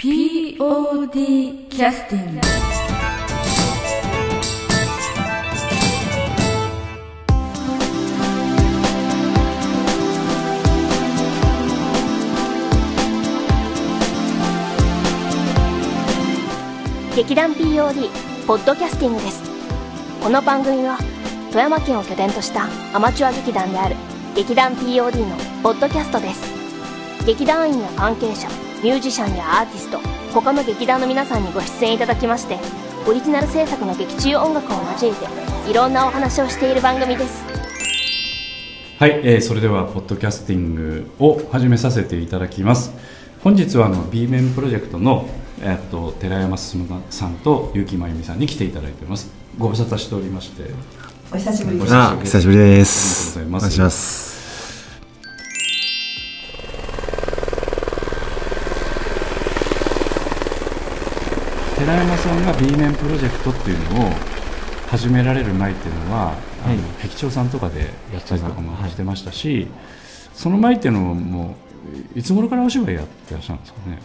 POD キャスティング劇団 POD ポッドキャスティングです。この番組は富山県を拠点としたアマチュア劇団である劇団 POD のポッドキャストです。劇団員や関係者ミュージシャンやアーティスト他の劇団の皆さんにご出演いただきましてオリジナル制作の劇中音楽を交えていろんなお話をしている番組ですはい、えーそれではポッドキャスティングを始めさせていただきます本日はあの B 面プロジェクトの、えーっと寺山進さんと結城真由美さんに来ていただいていますご無沙汰しておりましてお久しぶりです。ああ、久しぶりです。ありがとうございますお願いします。寺山さんが B 面プロジェクトっていうのを始められる前っていうのは、あの劇長さんとかでやったりとかもしてましたし、その前っていうのももういつ頃からお芝居やってらっしゃるんですかね？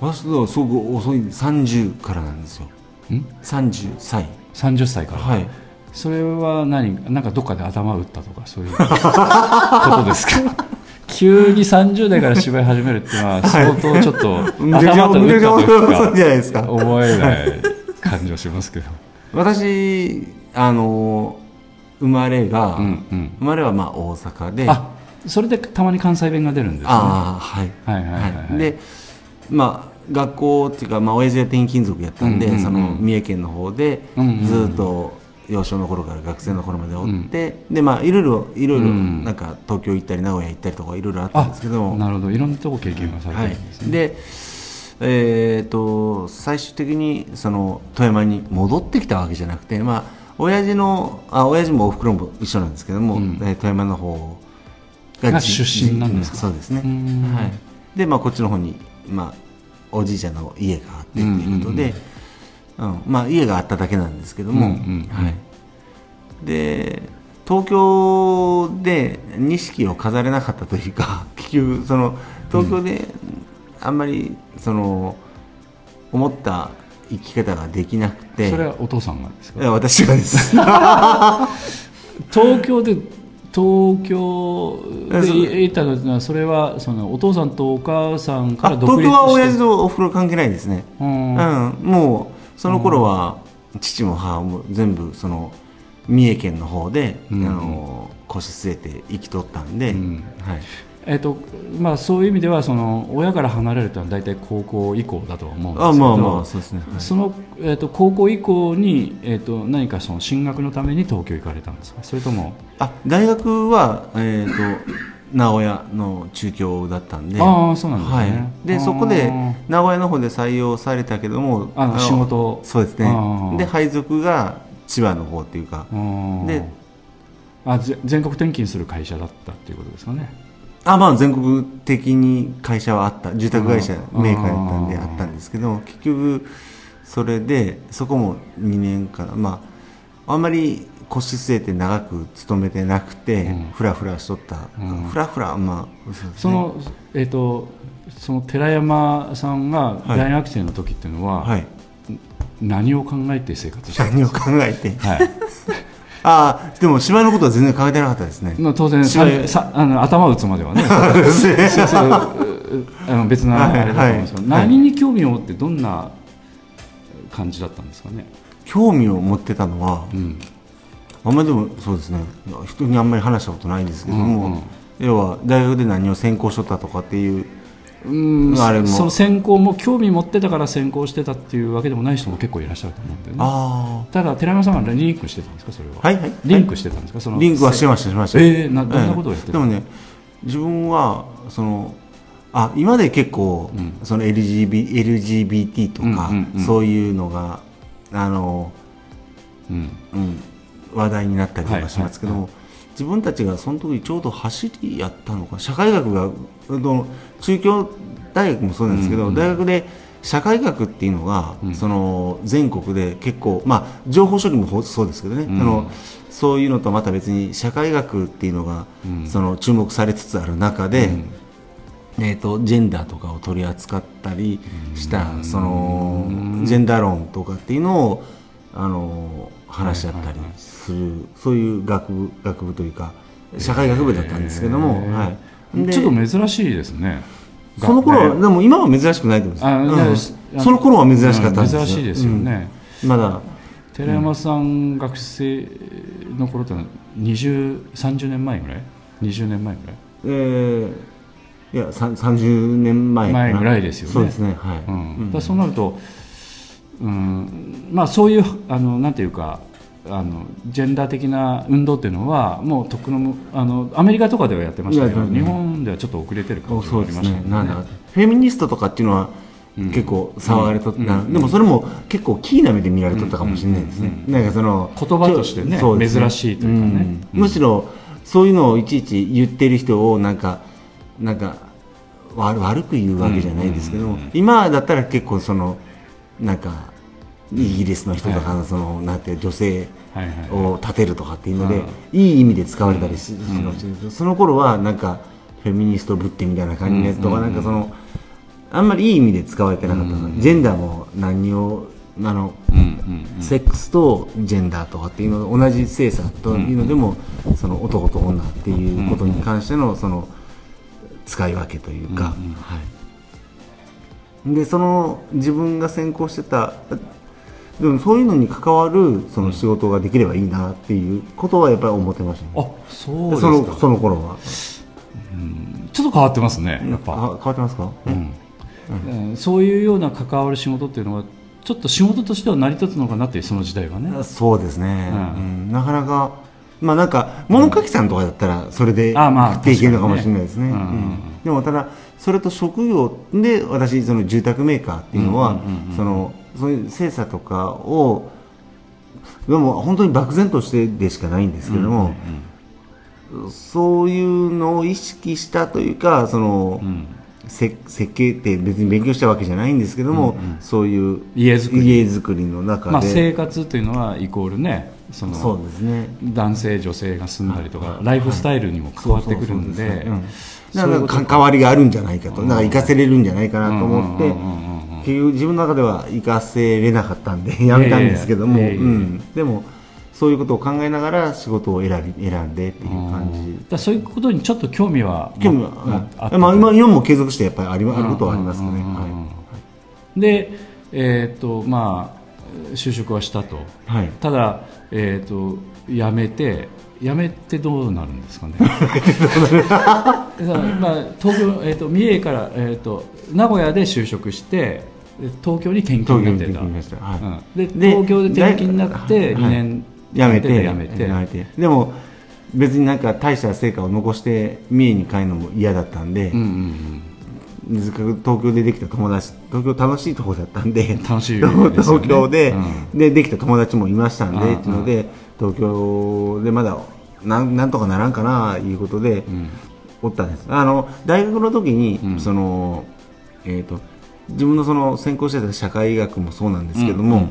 私はすごく遅い、30からなんですよ。ん？30歳。30歳から、はい。それは何なんかどっかで頭打ったとかそういうことですか？急に30代から芝居始めるっていうのは相当ちょっと 頭と打ったというか。思えない感じはしますけど。私、あの、生まれが、うんうん。生まれはまあ大阪で、あそれでたまに関西弁が出るんですね。ああ、はい。はいはいはいはい。で、まあ、学校っていうか、まあ、親父が転勤族やったんで、うんうんうん。その三重県の方で、うんうんうん。ずっと幼少の頃から学生の頃までおって、でまあいろいろいろいろうん。なんか東京行ったり名古屋行ったりとかいろいろあったんですけども、なるほど。いろんなとこ経験がされてはるんですね、い、で、えー、と最終的にその富山に戻ってきたわけじゃなくて、まあ、親父のあ親父もおふくろも一緒なんですけども、うん。えー富山の方がじ出身なんですか？そうですね、うん。はい、で、まあ、こっちの方に、まあ、おじいちゃんの家があってということで、うんまあ、家があっただけなんですけども、うんうんうん。はい、で東京で錦を飾れなかったというか 結局その東京であんまりその思った生き方ができなくて。それはお父さんがですか？いや私がです。東京で東京でいたのはそれはそのお父さんとお母さんかあら独立して。東京は親父とお風呂関係ないですね。うん。うん、もうその頃は父も母も全部その三重県の方で、うん。あの腰据えて生きとったんで、うん。はい、えっとまあ、そういう意味ではその親から離れるというのは大体高校以降だとは思うんですけど。あまあまあそうですね、はい。その、えっと高校以降に、えっと何かその進学のために東京行かれたんですか？それとも。あ大学は、えー、と名古屋の中京だったんで。ああそうなんですね、はい、でそこで名古屋の方で採用されたけどもあの仕事。そうですね。で配属が千葉の方っていうか。うんであぜ全国転勤する会社だったっていうことですかね。あまあ全国的に会社はあった。住宅会社うんメーカーだったんでうんあったんですけど結局それでそこも2年間まああんまり腰据えて長く勤めてなくて、うん。フラフラしとった、うん。フラフラまあそね。その,、えっとその寺山さんがはい。大学生の時っていうのは、はい。何を考えて生活してたんで何をすか考えて？はい。ああでも芝居のことは全然考えてなかったですね。まあ当然ささあの頭打つまではね。そうそうううあの別なあれだと思うんですけど、はいはい。何に興味を持ってどんな感じだったんですかね、興味を持ってたのはうんあんまりでもそうですね。人にあんまり話したことないんですけども、うんうん。要は大学で何を専攻しとったとかっていううん。あれも。その専攻も興味持ってたから専攻してたっていうわけでもない人も結構いらっしゃると思うんでね。あただ寺山さんはリンクしてたんですかそれは、はいはい。リンクしてたんですか？そのリンクはしてましたしました。えーなどんなことをやってたでもね自分はそのあ今で結構、うん。その LGBT, LGBT とか、うんうんうん。そういうのがあの、うん。うん、話題になったりとかしますけども、はい自分たちがその時ちょうど走りやったのか社会学があの中京大学もそうなんですけど、うんうん大学で社会学っていうのが、うん。その全国で結構、まあ、情報処理もほそうですけどね、うん。あのそういうのとまた別に社会学っていうのが、うん。その注目されつつある中で、うん。えー、とジェンダーとかを取り扱ったりしたそのジェンダー論とかっていうのをあの話し合ったりする、そういう学部学部というか社会学部だったんですけども、はい、でちょっと珍しいですね。その頃は、がでも今は珍しくないと思うんですうん。その頃は珍しかったんですよ、うん珍しいですよね、うん。まだ。寺山さん学生の頃ってのは20 30年前ぐらい？20年前ぐらい？えーいやさん30年前前ぐらいですよね。そうですねはい、うん。うん。だからそうなると、うんまあ、そういうあのなんていうかあのジェンダー的な運動っていうのはもうとっくのむあのアメリカとかではやってましたけど日本ではちょっと遅れてる感じがあおそうですりましたねなんだ。フェミニストとかっていうのはうん結構騒がれとった、うん。でもそれも結構キーな目で見られとったかもしれないですね、うん。なんかその言葉としてねちょそうです珍しいというかねむしろそういうのをいちいち言ってる人をなんかなんか悪悪く言うわけじゃないですけど今だったら結構そのなんかイギリスの人とかのその、なんて女性を立てるとかっていうので、うん。いい意味で使われたりし,、しましたけどその頃はなんかフェミニストぶってみたいな感じのやつとか、うんなんかそのあんまりいい意味で使われてなかった、うん。ジェンダーも何をあの、セックスとジェンダーとかっていうの同じ性差というのでも、その男と女っていうことに関してのその使い分けというか、はい、でその自分が専攻してたでもそういうのに関わるその仕事ができればいいなっていうことはやっぱり思ってましたね、あそうですそのかその頃は。ちょっと変わってますねやっあぱ、変わってますか、うん。うんそういうような関わる仕事っていうのはちょっと仕事としては成り立つのかなっていうその時代はね。そうですね、うん。うん。なかなかまあなんか物書きさんとかだったらそれであまあ食っていけるのかもしれないですね、でもただそれと職業で私その住宅メーカーっていうのは、うんうんうんうん。そのそういう精査とかをでも本当に漠然としてでしかないんですけども、そういうのを意識したというかその、うん設計って別に勉強したわけじゃないんですけども、そういう家づくり。家づくりの中で、まあ、生活というのはイコールねそのそうですね。男性女性が住んだりとか、ライフスタイルにも関わってくるんで、だから関わりがあるんじゃないかと、なんか活かせれるんじゃないかなと思ってうんうんうんうんうん、結局自分の中では活かせれなかったんで、やめたんですけども、でも、そういうことを考えながら仕事を選び選んでっていう感じ。だそういうことにちょっと興味は興味は、もはいあまあ、今今も継続してやっぱりありあることはありますかね。はで、えーっとまあ、就職はしたと。いはい。ただ、えーっと辞めて辞めてどうなるんですかね。まあ、東京、えーっと三重から、えーっと名古屋で就職してで東京に転勤になってた。で東京で転勤になってはい。2年やめてやめて。やめて。でも別になんか大した成果を残して三重に帰るのも嫌だったんで、東京でできた友達東京楽しいところだったんで楽しいね東京で,、うでできた友達もいましたんで、うん。っていうので東京でまだなんなんとかならんかないうことで、うん。おったんです。あの大学の時に、うん。そのえー、と自分のその専攻してた社会学もそうなんですけども、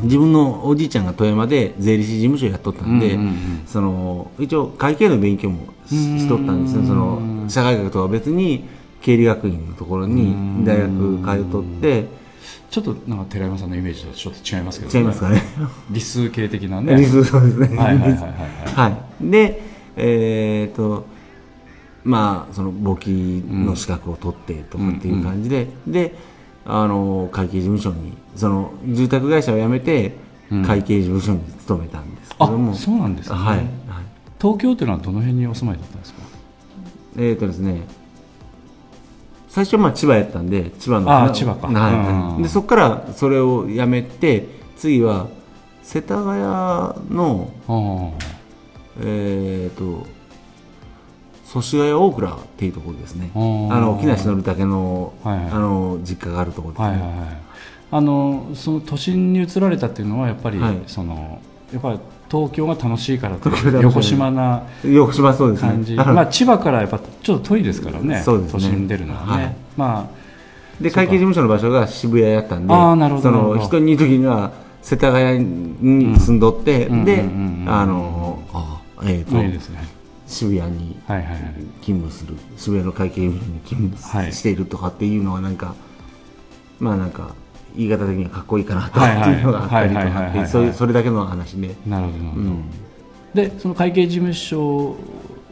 自分のおじいちゃんが富山で税理士事務所やっとったんで、その一応会計の勉強もししとったんですね。その社会学とは別に経理学院のところに大学通っとってちょっとなんか寺山さんのイメージとちょっと違いますけど、違いますかね。理数系的なね。理数そうですね。はいはいはいはいはい。でえっ、とまあその簿記の資格を取ってとかっていう感じで、であの会計事務所にその住宅会社を辞めてうん。会計事務所に勤めたんですけども、あそうなんですね。はい、はい。東京っていうのはどの辺にお住まいだったんですか？えーとですね、最初はまあ千葉やったんで千葉のあー千葉か。はいでそこからそれをやめて次は世田谷のあえーと祖師谷大倉っていうところですねあの木梨憲武の,、はいはいあの実家があるところですね、はいはいはいあのその都心に移られたっていうのはやっぱり、はいそのやっぱり東京が楽しいからと横島な横島そうですね、まあ、千葉からやっぱちょっと遠いですからねね都心に出るのはね、はいまで会計事務所の場所が渋谷やったんであなるほどその人にいる時には世田谷に住んどって、うんで、うんうんあのあえーといいですね渋谷に勤務する渋谷の会計事務所に勤務はい。しているとかっていうのはなんか、まあなんか言い方的にはかっこいいかなとかっていうのがあったりとかってそういうそれだけの話で、なるほど。なるほど、うん、でその会計事務所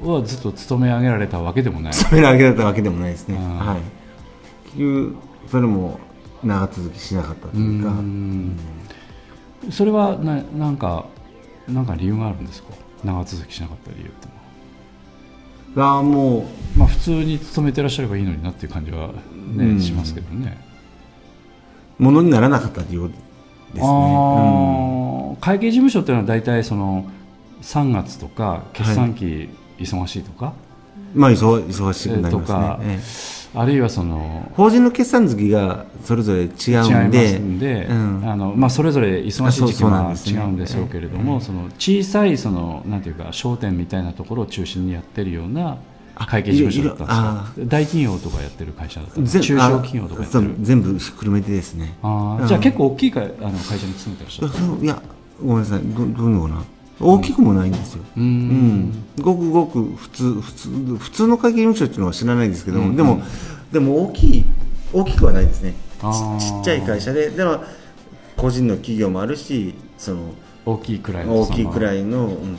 はずっと勤め上げられたわけでもない。それだけだったわけでもないですね、はい、結局それも長続きしなかったというか、うん。それはななんかなんか理由があるんですか？長続きしなかった理由ってがもまあ普通に勤めてらっしゃればいいのになっていう感じはね、うん。しますけどね。うものにならなかったということですね。あー会計事務所っていうのは大体その3月とか決算期忙しいとか、うんまあ忙忙しくなりますね。ええあるいはその法人の決算月がそれぞれ違うんで、すんで、うん。あのまあ、それぞれ忙しい時期は違うんでしょうけれども、その小さいそのなんていうか商店みたいなところを中心にやってるような会計事務所だったんですか大企業とかやってる会社だったんです全か中小企業とかやってあそうる全部ひっくるめてですね。あーうんじゃあ結構大きいかあの会社に勤めてらっしゃるいやごめんなさい。どどういうのかな？大きくもないんですよ。ううん。ん、ごくごく普通普通普通の会計事務所っていうのは知らないですけども、うん。でもでも大きい大きくはないですね。ちちっちゃい会社ででも個人の企業もあるしその大きいくらいの大きいくらい、いの、うん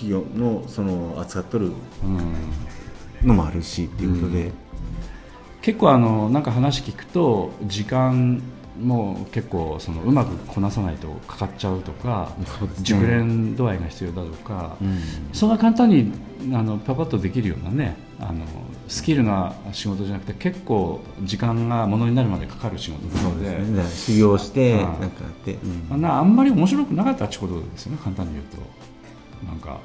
企業のその扱っとるうん、のもあるしっていうことで、結構あのなんか話聞くと時間も結構そのうまくこなさないとかかっちゃうとかね。熟練度合いが必要だとか、うん。そんな簡単にあのパパッとできるようなねあのスキルな仕事じゃなくて結構時間がものになるまでかかる仕事なそうのでですね。修行してうんなんかやって、うん。まあなあんまり面白くなかったってことですよね。簡単に言うと。なんか。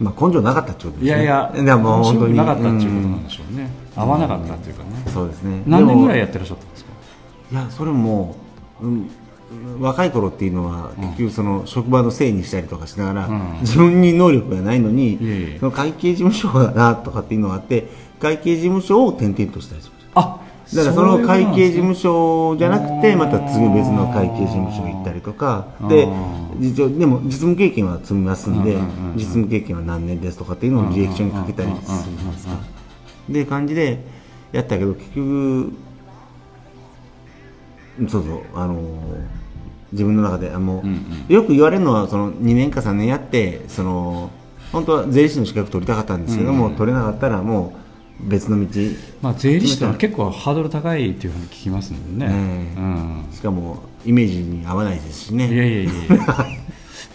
まあ根性なかったってことですね。いやいやでも本当に。なかったっていうことなんでしょうね、合わなかったっていうかね、うんそうですね。何年ぐらいやってらっしゃったんですか？いやそれも、うん、若い頃っていうのは、うん。結局その職場のせいにしたりとかしながら、うん。自分に能力がないのに、その会計事務所だなとかっていうのがあって会計事務所を転々としたりしましたあだからその会計事務所所じゃなくてまた次別の会計事務所行ったりとかで実でも実務経験は積みますんで実務経験は何年ですとかっていうのを履歴書に書けたりするじゃないですか。で感じでやったけど結局そうそう。あの自分の中であもう、うんよく言われるのはその2年か3年やってその本当は税理士の資格取りたかったんですけども、うんうん。取れなかったらもう別の道。まあ、税理士ってのは結構ハードル高いっていうふうに聞きますもんね、ねうん、しかもイメージに合わないですしね。いやいやいや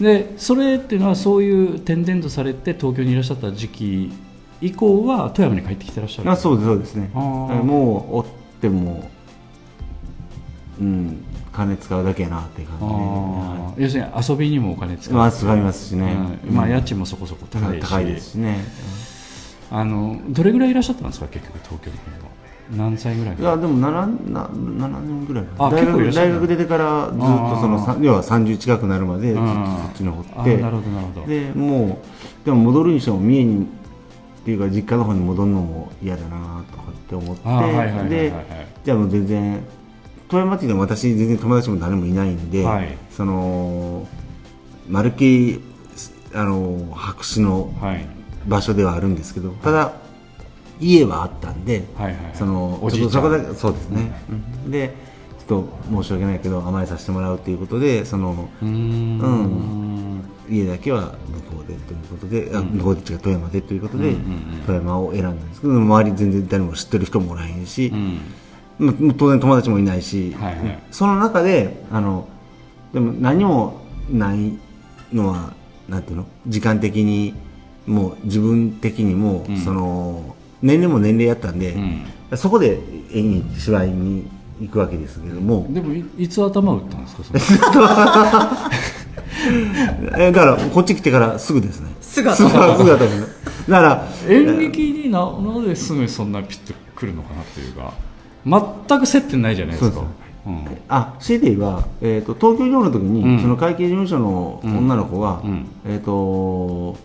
でそれっていうのはそういう転々とされて東京にいらっしゃった時期以降は富山に帰ってきてらっしゃる？あそうですそうですね。もう追ってもうん。金使うだけやなっていう感じで、要するに遊びにもお金使う。いまあ使いますしね、うん。まあ、家賃もそこそこ高いし。高いですしね、あのどれぐらいいらっしゃったんですか？結局東京の方は。何歳ぐらい？いやでも 7, な7年ぐらいあ大学大学出てからずっとそのさ要は30近くなるまでずっとうん。そっちの方って。あなるほどなるほど。でもうでも戻るにしても三重にっていうか実家の方に戻るのも嫌だなとかって思って。でじゃあもう全然富山っていうのは私全然友達も誰もいないんで、はい。そのまるっきりあの白紙のはい。場所ではあるんですけどただ家はあったんで、はいはいそのおじいちゃん。そこだけそうですね、うんでちょっと申し訳ないけど甘えさせてもらうということでそのうーん。うん。家だけは向こうでということで、あ向こうで違う富山でということで、うんうんうん富山を選んだんですけど周り全然誰も知ってる人もおらへんし、うん。まあ当然友達もいないし、はいはい。その中であのでも何もないのはなんていうの？時間的にもう自分的にも、うん。その年齢も年齢やったんで、うん。そこで演劇芝居に行くわけですけども、でもいいつ頭打ったんですか？その。えだからこっち来てからすぐですね。すぐすぐすぐだと思うだから 演劇にななぜすぐそんなピッとくるのかなっていうか全く接点ないじゃないですか。そうん。あ CD は、えー、と東京上の時に、うん。その会計事務所の女の子が、うん。えっ、と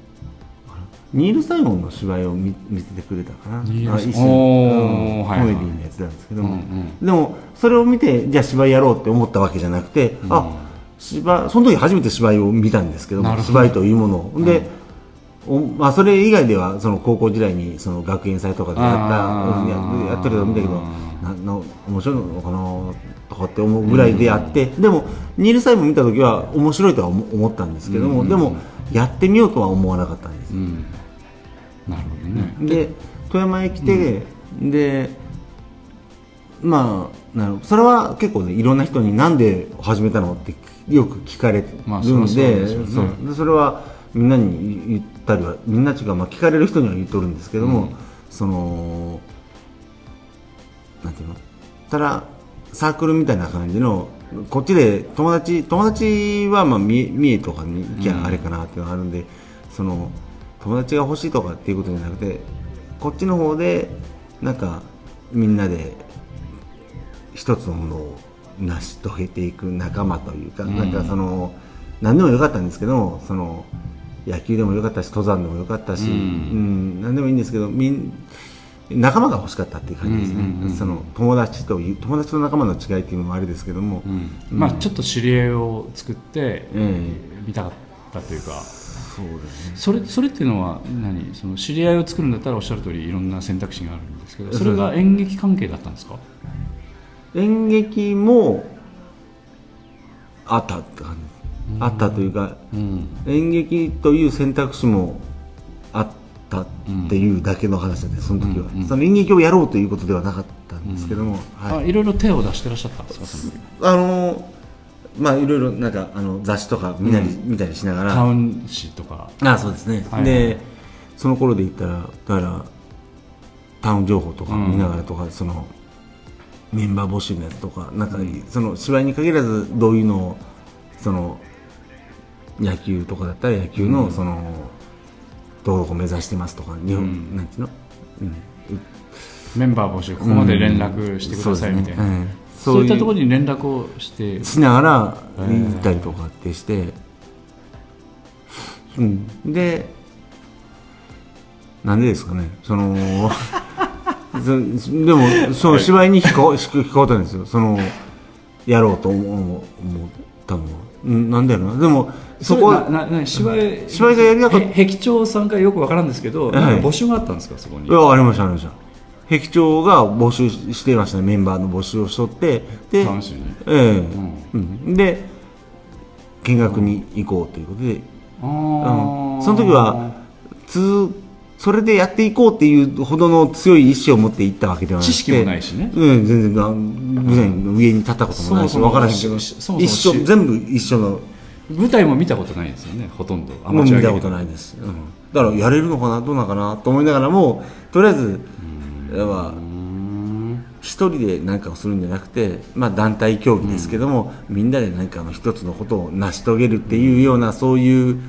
ニール・サイモンの芝居を見見せてくれたかな。一緒おに、コメディのやつなんですけども、うんうん。でもそれを見てじゃあ芝居やろうって思ったわけじゃなくて、あ芝その時初めて芝居を見たんですけど芝居というものを。で、おまあ、それ以外ではその高校時代にその学園祭とかでやったややってるの見たけどなな面白いのかなとかって思うぐらいでやって、でもニール・サイモン見た時は面白いとは思思ったんですけども、うん。でもやってみようとは思わなかったんですう、ん。なるほどね。で富山へ来て、でまあなるそれは結構ねいろんな人になんで始めたのってよく聞かれるまあんで,、でそそれはみんなに言ったりはみんなっていうか、まあ、聞かれる人には言っとるんですけども、うん。そのなんていうの？ただサークルみたいな感じのこっちで友達友達はまあ三重とかに行きゃあれかなっていうのがあるんで、その友達が欲しいとかっていうことじゃなくてこっちの方でなんかみんなで一つのものを成し遂げていく仲間というか、うん。なんかその何でもよかったんですけどその野球でもよかったし登山でもよかったし、ううんん何でもいいんですけどみん仲間が欲しかったっていう感じですね、うんうんうん。その友達という友達と仲間の違いっていうのもあれですけども、うん。まあちょっと知り合いを作ってえ見たかったというか。そうですね。それそれっていうのは何？その知り合いを作るんだったらおっしゃる通りいろんな選択肢があるんですけどそれが演劇関係だったんですか？演劇もあったって感じあったというかうん。演劇という選択肢もあったっていうだけの話でその時は、うんうんその演劇をやろうということではなかったんですけども、はい。あいろいろ手を出してらっしゃったんですかあのまあいろいろなんかあの雑誌とか見たり,、見たりしながら。タウン誌とか。あそうですね、はい。でその頃で言ったらだからタウン情報とか見ながらとか、そのメンバー募集のやつとかなんか、その芝居に限らずどういうのをその野球とかだったら野球のその、どこ目指してますとか日本、うん。なんていうの、うん、メンバー募集ここまで連絡してくださいみたいな、そうですねええそういったところろに連絡をしてしながらええ行ったりとかってして、うん、でなんでですかね。その そでもその芝居に引っか引っかかったんですよ。そのやろうと思う思ったのはうんなんだろうな。でもそこはななな芝居芝居がやりたかった。へ壁長さんかよくわからんですけど、はいなんか募集があったんですかそこに？いやありましたありました。壁長が募集していましたね。メンバーの募集をしとってで楽しみに。ええ。うん。で見学に行こうということで。あうん。ーその時はつそれでやっていこうっていうほどの強い意志を持って行ったわけではなくて知識もないしね。うん、全然な偶然上に立ったこともないし分からへんけど一緒し全部一緒の舞台も見たことないですよねほとんど。アもう見たことないです、うん。だからやれるのかなどうなのかなと思いながらもとりあえずやっぱ一人で何かをするんじゃなくて、まあ、団体競技ですけども、みんなで何かの一つのことを成し遂げるっていうようなそういう、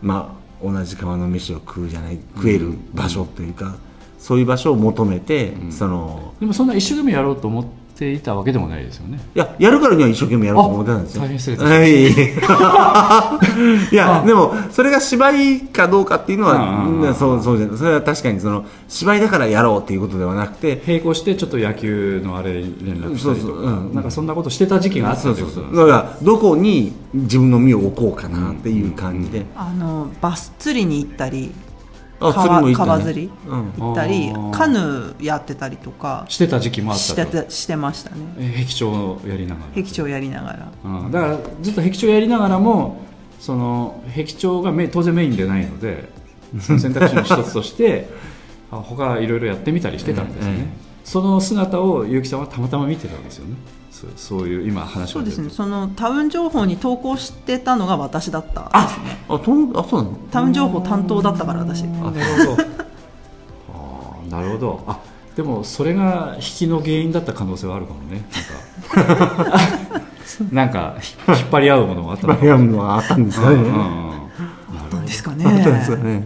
まあ、同じ川の飯を食うじゃない食える場所というか、そういう場所を求めて、そのでもそんな一生懸命やろうと思っていたわけでもないですよね。いややるからには一生懸命やろうと思ってたんですよ。あ大変失礼いたしました。はい。いやでもそれが芝居かどうかっていうのは、そうそうじゃない。それは確かにその芝居だからやろうっていうことではなくて並行してちょっと野球のあれに連絡したりとか。そうそううん。なんかそんなことしてた時期があったそうといそううそうことなん。ですだからどこに自分の身を置こうかなっていう感じで、あのバス釣りに行ったりあ釣りも行ったね。川釣り？うん。行ったりあー。カヌーやってたりとか。してた時期もあっしたと。てしてましたね。え壁長をやりながら。壁長やりながら。うん、だからずっと壁長やりながらもその壁長がメ当然メインでないので その選択肢の一つとしてあ他いろいろやってみたりしてたんですね、えその姿を結城さんはたまたま見てたんですよねそうそういう今話そうですね。そのタウン情報に投稿してたのが私だったんですね。あとんあそうなの？タウン情報担当だったから私。あ なるほど。あーなるほど。あでもそれが引きの原因だった可能性はあるかもね。なんか なんか引っ張り合うものがあったのかいやもうあったんですかね、うんうんうん。なんですかね。あったんですかね。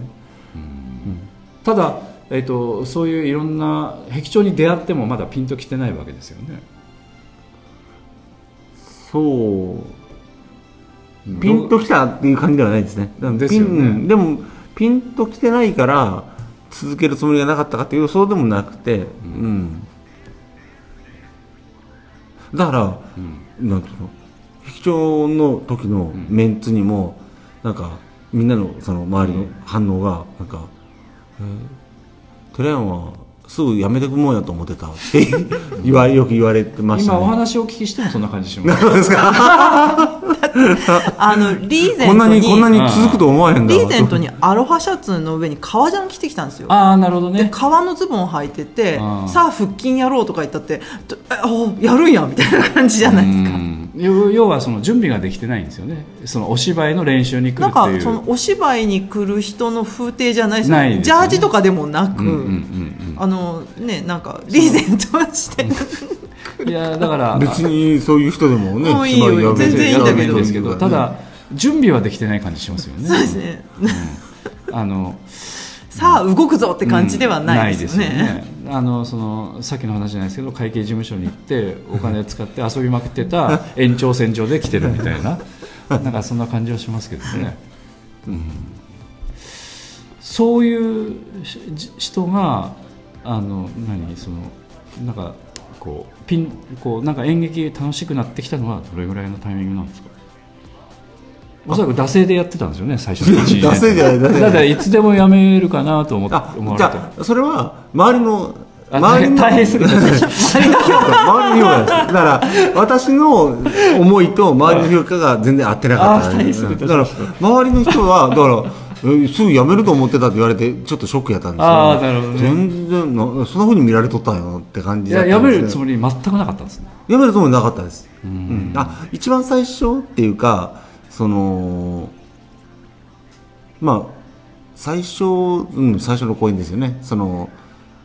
ただ、えっとそういういろんな壁長に出会ってもまだピンときてないわけですよねそう。ピンときたっていう感じではないですね。ですよね。でも、ピンときてないから、続けるつもりがなかったかっていうと、そうでもなくて、うん。だから、なんていうの、壁長の時のメンツにも、なんか、みんなのその周りの反応がなんか「えー、寺山はすぐ辞めてくもんやと思ってた」って言わよく言われてました今おね。話をお聞きしてもそんな感じしま す あのリーゼントにこんなにこんなに続くと思わへんだリーゼントにアロハシャツの上に革ジャン着てきたんですよ。ああなるほどでね革のズボンを履いててさあ腹筋やろうとか言ったってとえおやるんやみたいな感じじゃないですか。うん要要はその準備ができてないんですよね。そのお芝居の練習に来るなんっていう。かそのお芝居に来る人の風景じゃないですよないですよね。ジャージとかでもなく、うんうんうんあのねなんかリーゼントして。う んいやだから別にそういう人でもねもういいよ芝居やめて全然いいんだけど。やるんですけどただ準備はできてない感じしますよね。そうですね。あのさあ動くぞって感じではないですよね,、ねあのそのさっきの話じゃないですけど会計事務所に行ってお金使って遊びまくってた 延長線上で来てるみたいな。なんかそんな感じはしますけどね、うん、そういうし人があの何そのなんかこうピンこうなんか演劇楽しくなってきたのはどれぐらいのタイミングなんですか？おそらく惰性でやってたんですよね最初の 1惰性じゃない惰性だからいつでもやめるかなと思ってあ思われてじゃあそれは周りのあ周りの大変すぎた。周りの評価周りの評価ですだから私の思いと周りの評価が全然合ってなかったあ大変すぎた。だから周りの人はだからえすぐ辞めると思ってたって言われてちょっとショックやったんですよ。あーなるほどね。全然なそんなふうに見られとったんよって感じだったんでするつもり全くなかったんですね。辞めるつもりなかったです、ううんん。あ一番最初っていうかそのまあ最初、うん、最初の公演ですよね。その、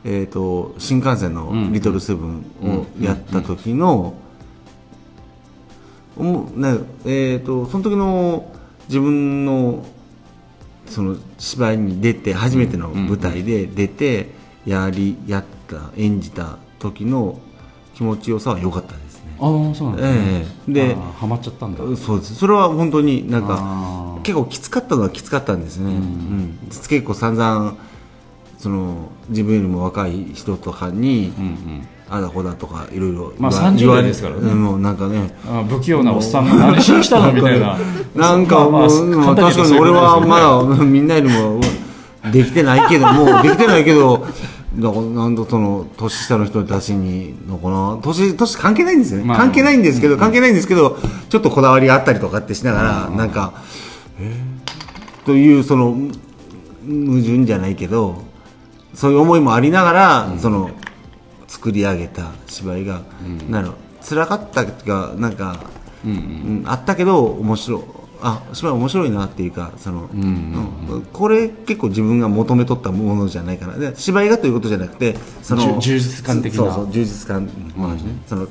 えー、と新幹線のうん「リトルセブン」をやった時の、おもねえー、とその時の自分のその芝居に出て初めての舞台で出てやりやった演じた時の気持ちよさは良かったです。ね。ああそうなんですね、ええ。でハマっちゃったんだ。そうです。それは本当になんか結構きつかったのはきつかったんですね、うん。結構散々その自分よりも若い人とかに、うんうん。あだこだとかいろいろまあ言わ30言われ代ですからね。うんもうなんかね。あ不器用なおっさんが何しに来たのみたいな。なんかもう、まあ確かに俺はまだだみんなよりもできてないけどもうできてないけどだからなんとその年下の人たちにのかな年年関係ないんですよね、まあ。関係ないんですけど、関係ないんですけどちょっとこだわりがあったりとかってしながら、なんかえー？というそのむ矛盾じゃないけどそういう思いもありながら、その作り上げた芝居が、なんだろう辛かったがなんか、うんあったけど面白いあ芝居面白いなっていうかその、うんこれ結構自分が求めとったものじゃないかな。で芝居がということじゃなくてその充実感的な。そうそう充実感もあるしね、その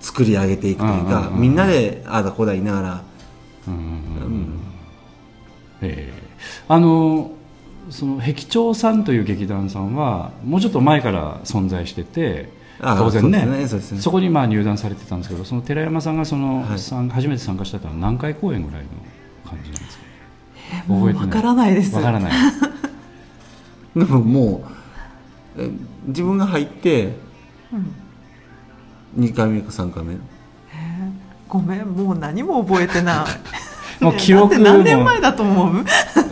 作り上げていくというか、みんなでああだこうだ言いながら、ええ。あのその壁長さんという劇団さんはもうちょっと前から存在しててあ当然ね。そうですねそこにまあ入団されてたんですけどその寺山さんがその、はい。さん初めて参加したのは何回公演ぐらいの感じなんですか？もうわからないです。わからない。でももうえ自分が入って、2回目か3回目。ごめんもう何も覚えてない。もう記憶 何年前だと思う？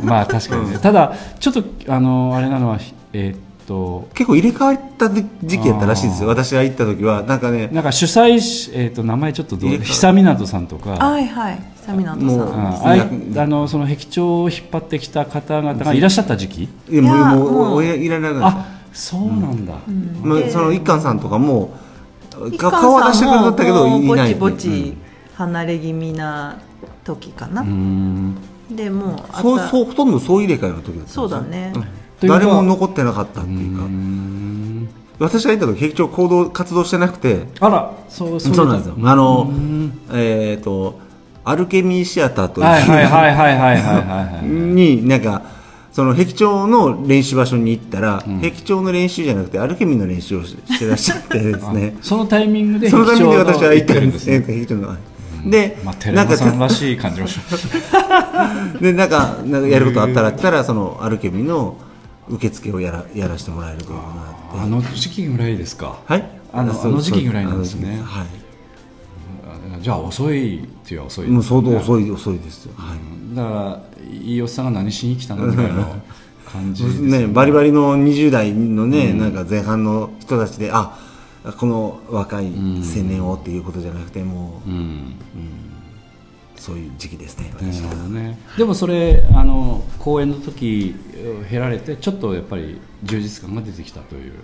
まあ確かにね、ただちょっとあのあれなのはえーっと。結構入れ替わった時期やったらしいですよ。私が行った時は。なんかね。なんか主催し、えーっと名前ちょっとどう久湊さんとか。はいはい。久湊さん。もうあのその壁長を引っ張ってきた方々がいらっしゃった時期？いやもうもういらなくなっあそうなんだ、うん。た、まあ、でその一貫さんとかも顔は出してくれたったけどもういないぼちぼち離れ気味な時かな、うーん。でもうあそうたそうほとんど総入れ替えの時だったんですよそうだね。うん誰も残ってなかったっていうか。私がいた時結局行動活動してなくて。あらそうそうなんですよ。あのえっ、ー、とアルケミーシアターというになんかその壁長の練習場所に行ったら、うん、壁長の練習じゃなくてアルケミーの練習をしてらっしゃってですね。そのタイミングでそのタイミングで私は行ったんですね。壁長の。で、まあ、さんらしい感じがしまでなんかなんかやることあったらったらそのアルケミーの受付をやらやらせてもらえるというのがあって。あの時期ぐらいですか？はい。あのあの時期ぐらいなんですね。はい。じゃあ遅いっていう遅い、もう相当遅い、い遅いですよ、はい。うん。だからいいおっさんが何しに来たの？みたいな 感じですよね、バリバリの20代のね、うん。なんか前半の人たちであこの若い青年をっていうことじゃなくてもう、うんそういう時期ですね私ね、でもそれあの公演の時経られてちょっとやっぱり充実感が出てきたという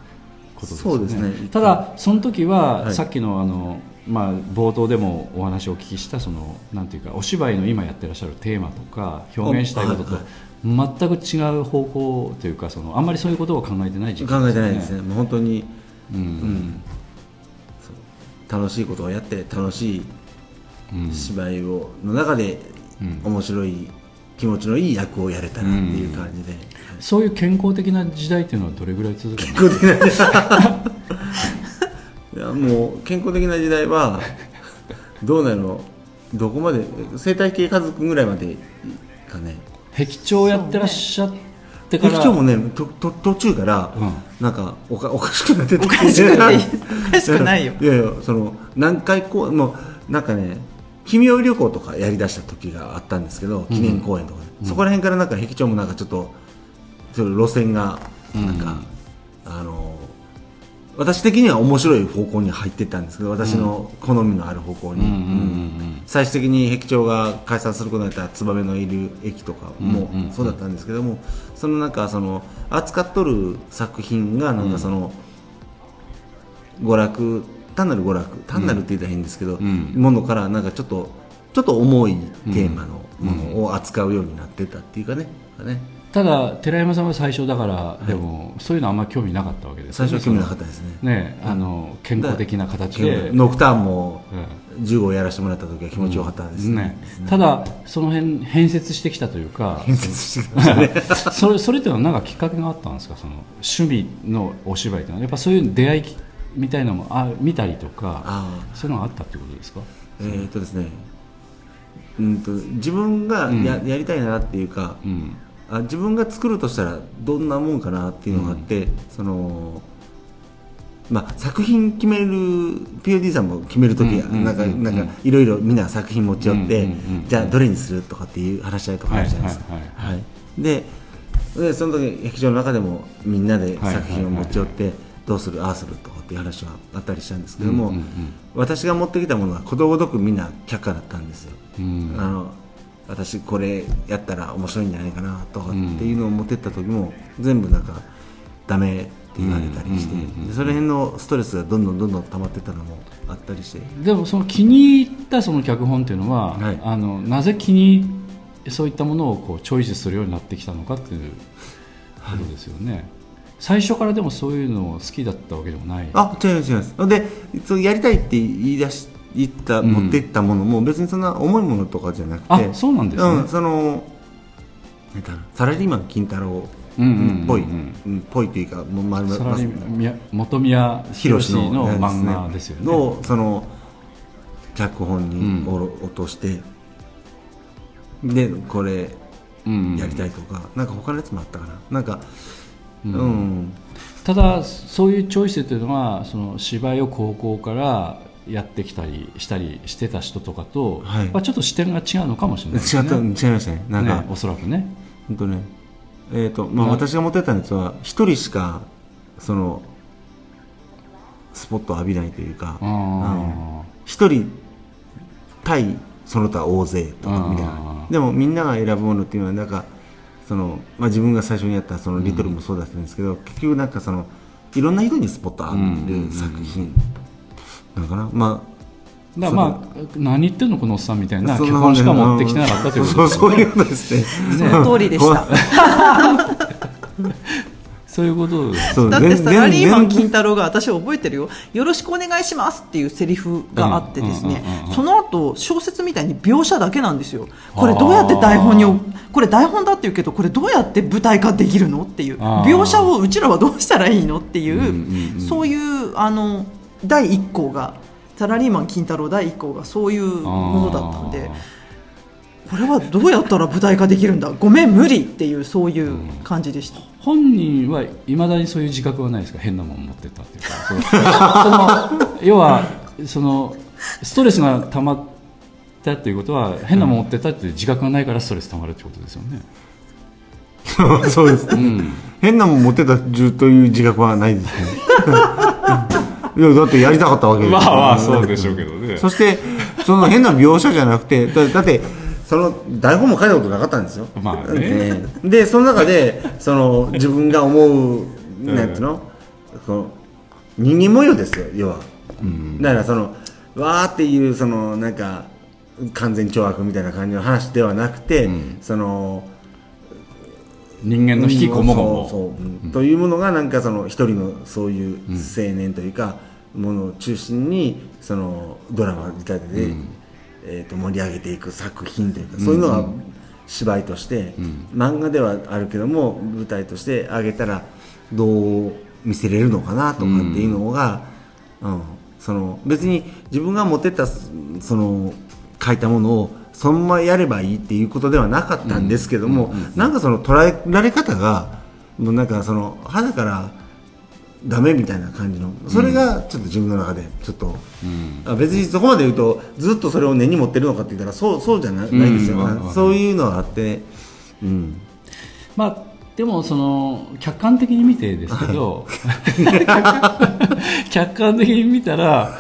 ことですね。そうですね。ただその時は、はい。さっきのあの、まあ、冒頭でもお話をお聞きしたそのなんていうかお芝居の今やってらっしゃるテーマとか表現したいこととはい全く違う方向というかそのあんまりそういうことを考えてない時期考えてないですね。もう本当にうん。うん。楽しいことをやって楽しいうん芝居をの中でうん。面白い気持ちのいい役をやれたらっていう感じで、はいそういう健康的な時代っていうのはどれぐらい続くの？健康的な時代。いやもう健康的な時代はどうなの？どこまで？生態系家族ぐらいまでかね。壁長やってらっしゃってから。劇長もねとと途中から、うん。なんかおかおかしくなってて。おかしくない。おかしくないよ。いやいやその何回こうもうなんかね奇妙旅行とかやりだした時があったんですけど記念公演とかで、そこら辺からなんか壁長もなんかちょっと路線がなんか、あの私的には面白い方向に入ってったんですけど私の好みのある方向に、うんうんうんうん。最終的に壁長が解散することになった燕のいる駅とかもうんうんうん。そうだったんですけども、そのなんかその扱っとる作品がなんかその、娯楽単なる娯楽単なるって言ったら変ですけど、ん。ものからなんかちょっとちょっと重いテーマのものを扱うようになってたっていうかね,、ね。ただ寺山さんは最初だから、でもそういうのあんま興味なかったわけですよ最初は興味なかったですね。ねあの健康的な形で、ノクターンもうん15をやらせてもらった時は気持ちよかったですね,、ね、ただその辺変節してきたというか。建設してきたね。それそれっていうのは何かきっかけがあったんですか？その趣味のお芝居っていうのは。やっぱそういう出会いみたいなのもあ見たりとかあそういうのがあったってことですか？えー、とですね。うんと自分がや,、やりたいなっていうか、うん。あ自分が作るとしたらどんなもんかなっていうのがあって、そのまあ、作品決める POD さんも決める時はうんなんかうんうん。なんかいろいろみんな作品持ち寄って、うんうんうんじゃあどれにするとかっていう話し合いとかあるじゃないですか、はいはいはい。はい。ででその時劇場の中でもみんなで作品を持ち寄ってどうするああするとかっていう話はあったりしたんですけども、うんうんうん。私が持ってきたものはことごとくみんな却下だったんですよ、うん。あの私これやったら面白いんじゃないかなとかっていうのを持ってった時も全部なんかダメって言われたりして、うんうんうんうんでその辺のストレスがどんどんどんどん溜まってったのもあったりして。でもその気に入ったその脚本っていうのは、はい。あのなぜ気にそういったものをこうチョイスするようになってきたのかっていうことですよね、最初からでもそういうのを好きだったわけでもない。あ違います違いますでそうやりたいって言い出し言った、うん持っていったものも別にそんな重いものとかじゃなくて。あそうなんですね。うん、そのサラリーマン金太郎。うんうんうんうん。っぽい、うんぽいというかもうまるサラリーマン本宮宏の漫画ですよね。のその脚本にうん。おろ落として、でこれうん。やりたいとか、なんか他のやつもあったかな。なんかううん。ん、ただそういうチョイスというのはその芝居を高校からやってきたりしたりしてた人とかと、はい。まあちょっと視点が違うのかもしれないです違ね。った違いましたねなんか、ねおそらくね。本当ねえーとまあ、な私が持ってったやつは一人しかそのスポットを浴びないというかあー。うん。一人対その他大勢とかみたいあなー。でもみんなが選ぶものっていうのはなんかその、まあ、自分が最初にやったそのリトルもそうだったんですけど、結局なんかそのいろんな人にスポットを浴びる作品。なのかな、まあだからまあ何言ってんのこのおっさんみたいなそんな脚本しか持ってきてなかったということそうですそういうことですね。その通りでした そういうこと。ですだって全サラリーマン全金太郎が私覚えてるよ。よろしくお願いしますっていうセリフがあってですね。その後小説みたいに描写だけなんですよ。これどうやって台本におこれ台本だって言うけどこれどうやって舞台化できるのっていう。描写をうちらはどうしたらいいのっていう,、うんうんうん。そういうあの第一項がサラリーマン金太郎第一項がそういうものだったんでこれはどうやったら舞台化できるんだ？ごめん無理っていうそういう感じでした。本人はいまだにそういう自覚はないですか？変なもん持ってったっていうか。その 要はそのストレスが溜まったっていうことは変なもの持ってたっていう自覚がないからストレス溜まるってことですよね、そうです、うん、変なもん持ってたという自覚はないですね。いやだってやりたかったわけですまよあまあそうでしょうけどね。そしてその変な描写じゃなくてだだってその台本も書いたことなかったんですよ、まあね。ででその中でその自分が思うなんていうの、この人間模様ですよ要は、だからそのわーっていうそのなんか完全懲悪みたいな感じの話ではなくて、その人間の引きこもごも。そうそううん。というものがなんかその一人のそういう青年というか、ものを中心にそのドラマ仕立てで、えー、と盛り上げていく作品というか、そういうのが芝居として、漫画ではあるけども舞台として上げたらどう見せれるのかなとかっていうのが、うん。その別に自分が持ってったその書いたものをそのままやればいいっていうことではなかったんですけども、なんかその捉えられ方がもうなんかその肌からダメみたいな感じの。それがちょっと自分の中でちょっと、あ別にそこまで言うとずっとそれを根に持ってるのかって言ったらそうそうじゃなないですよ、うんそういうのがあって、うん、まあでもその客観的に見てですけど 客観的に見たら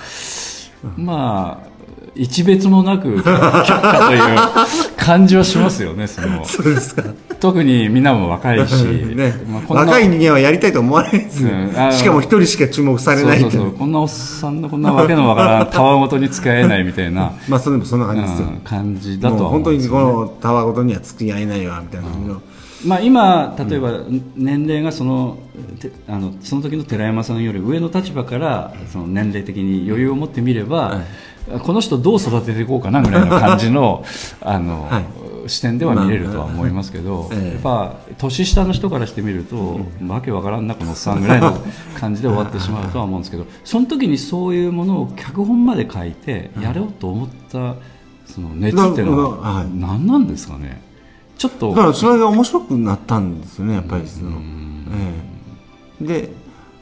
まあ一別もなく却下という感じはしますよねその。そうですか、特にみんなも若いし、ね。まあこんな若い人間はやりたいと思わないですよ、うんしかも一人しか注目されないそうそうこんなおっさんのこんなわけのわからんたわごとに使えないみたいな、まあそれでもそんな感じですよ、うん感じだとは思うんですよ本当にこのたわごとには付き合えないわみたいな感じの、まあ、今、例えば年齢がその,て、あのその時の寺山さんより上の立場からその年齢的に余裕を持ってみれば、この人どう育てていこうかなぐらいの感じの あの、はい。視点では見れるとは思いますけど、まあええ。やっぱ年下の人からしてみると、わけわからんなこのおっさんぐらいの感じで終わってしまうとは思うんですけどその時にそういうものを脚本まで書いてやろうと思ったその熱っていうのははい。何なんですかね？ちょっと。だから芝居が面白くなったんですよねやっぱりその、ええ。で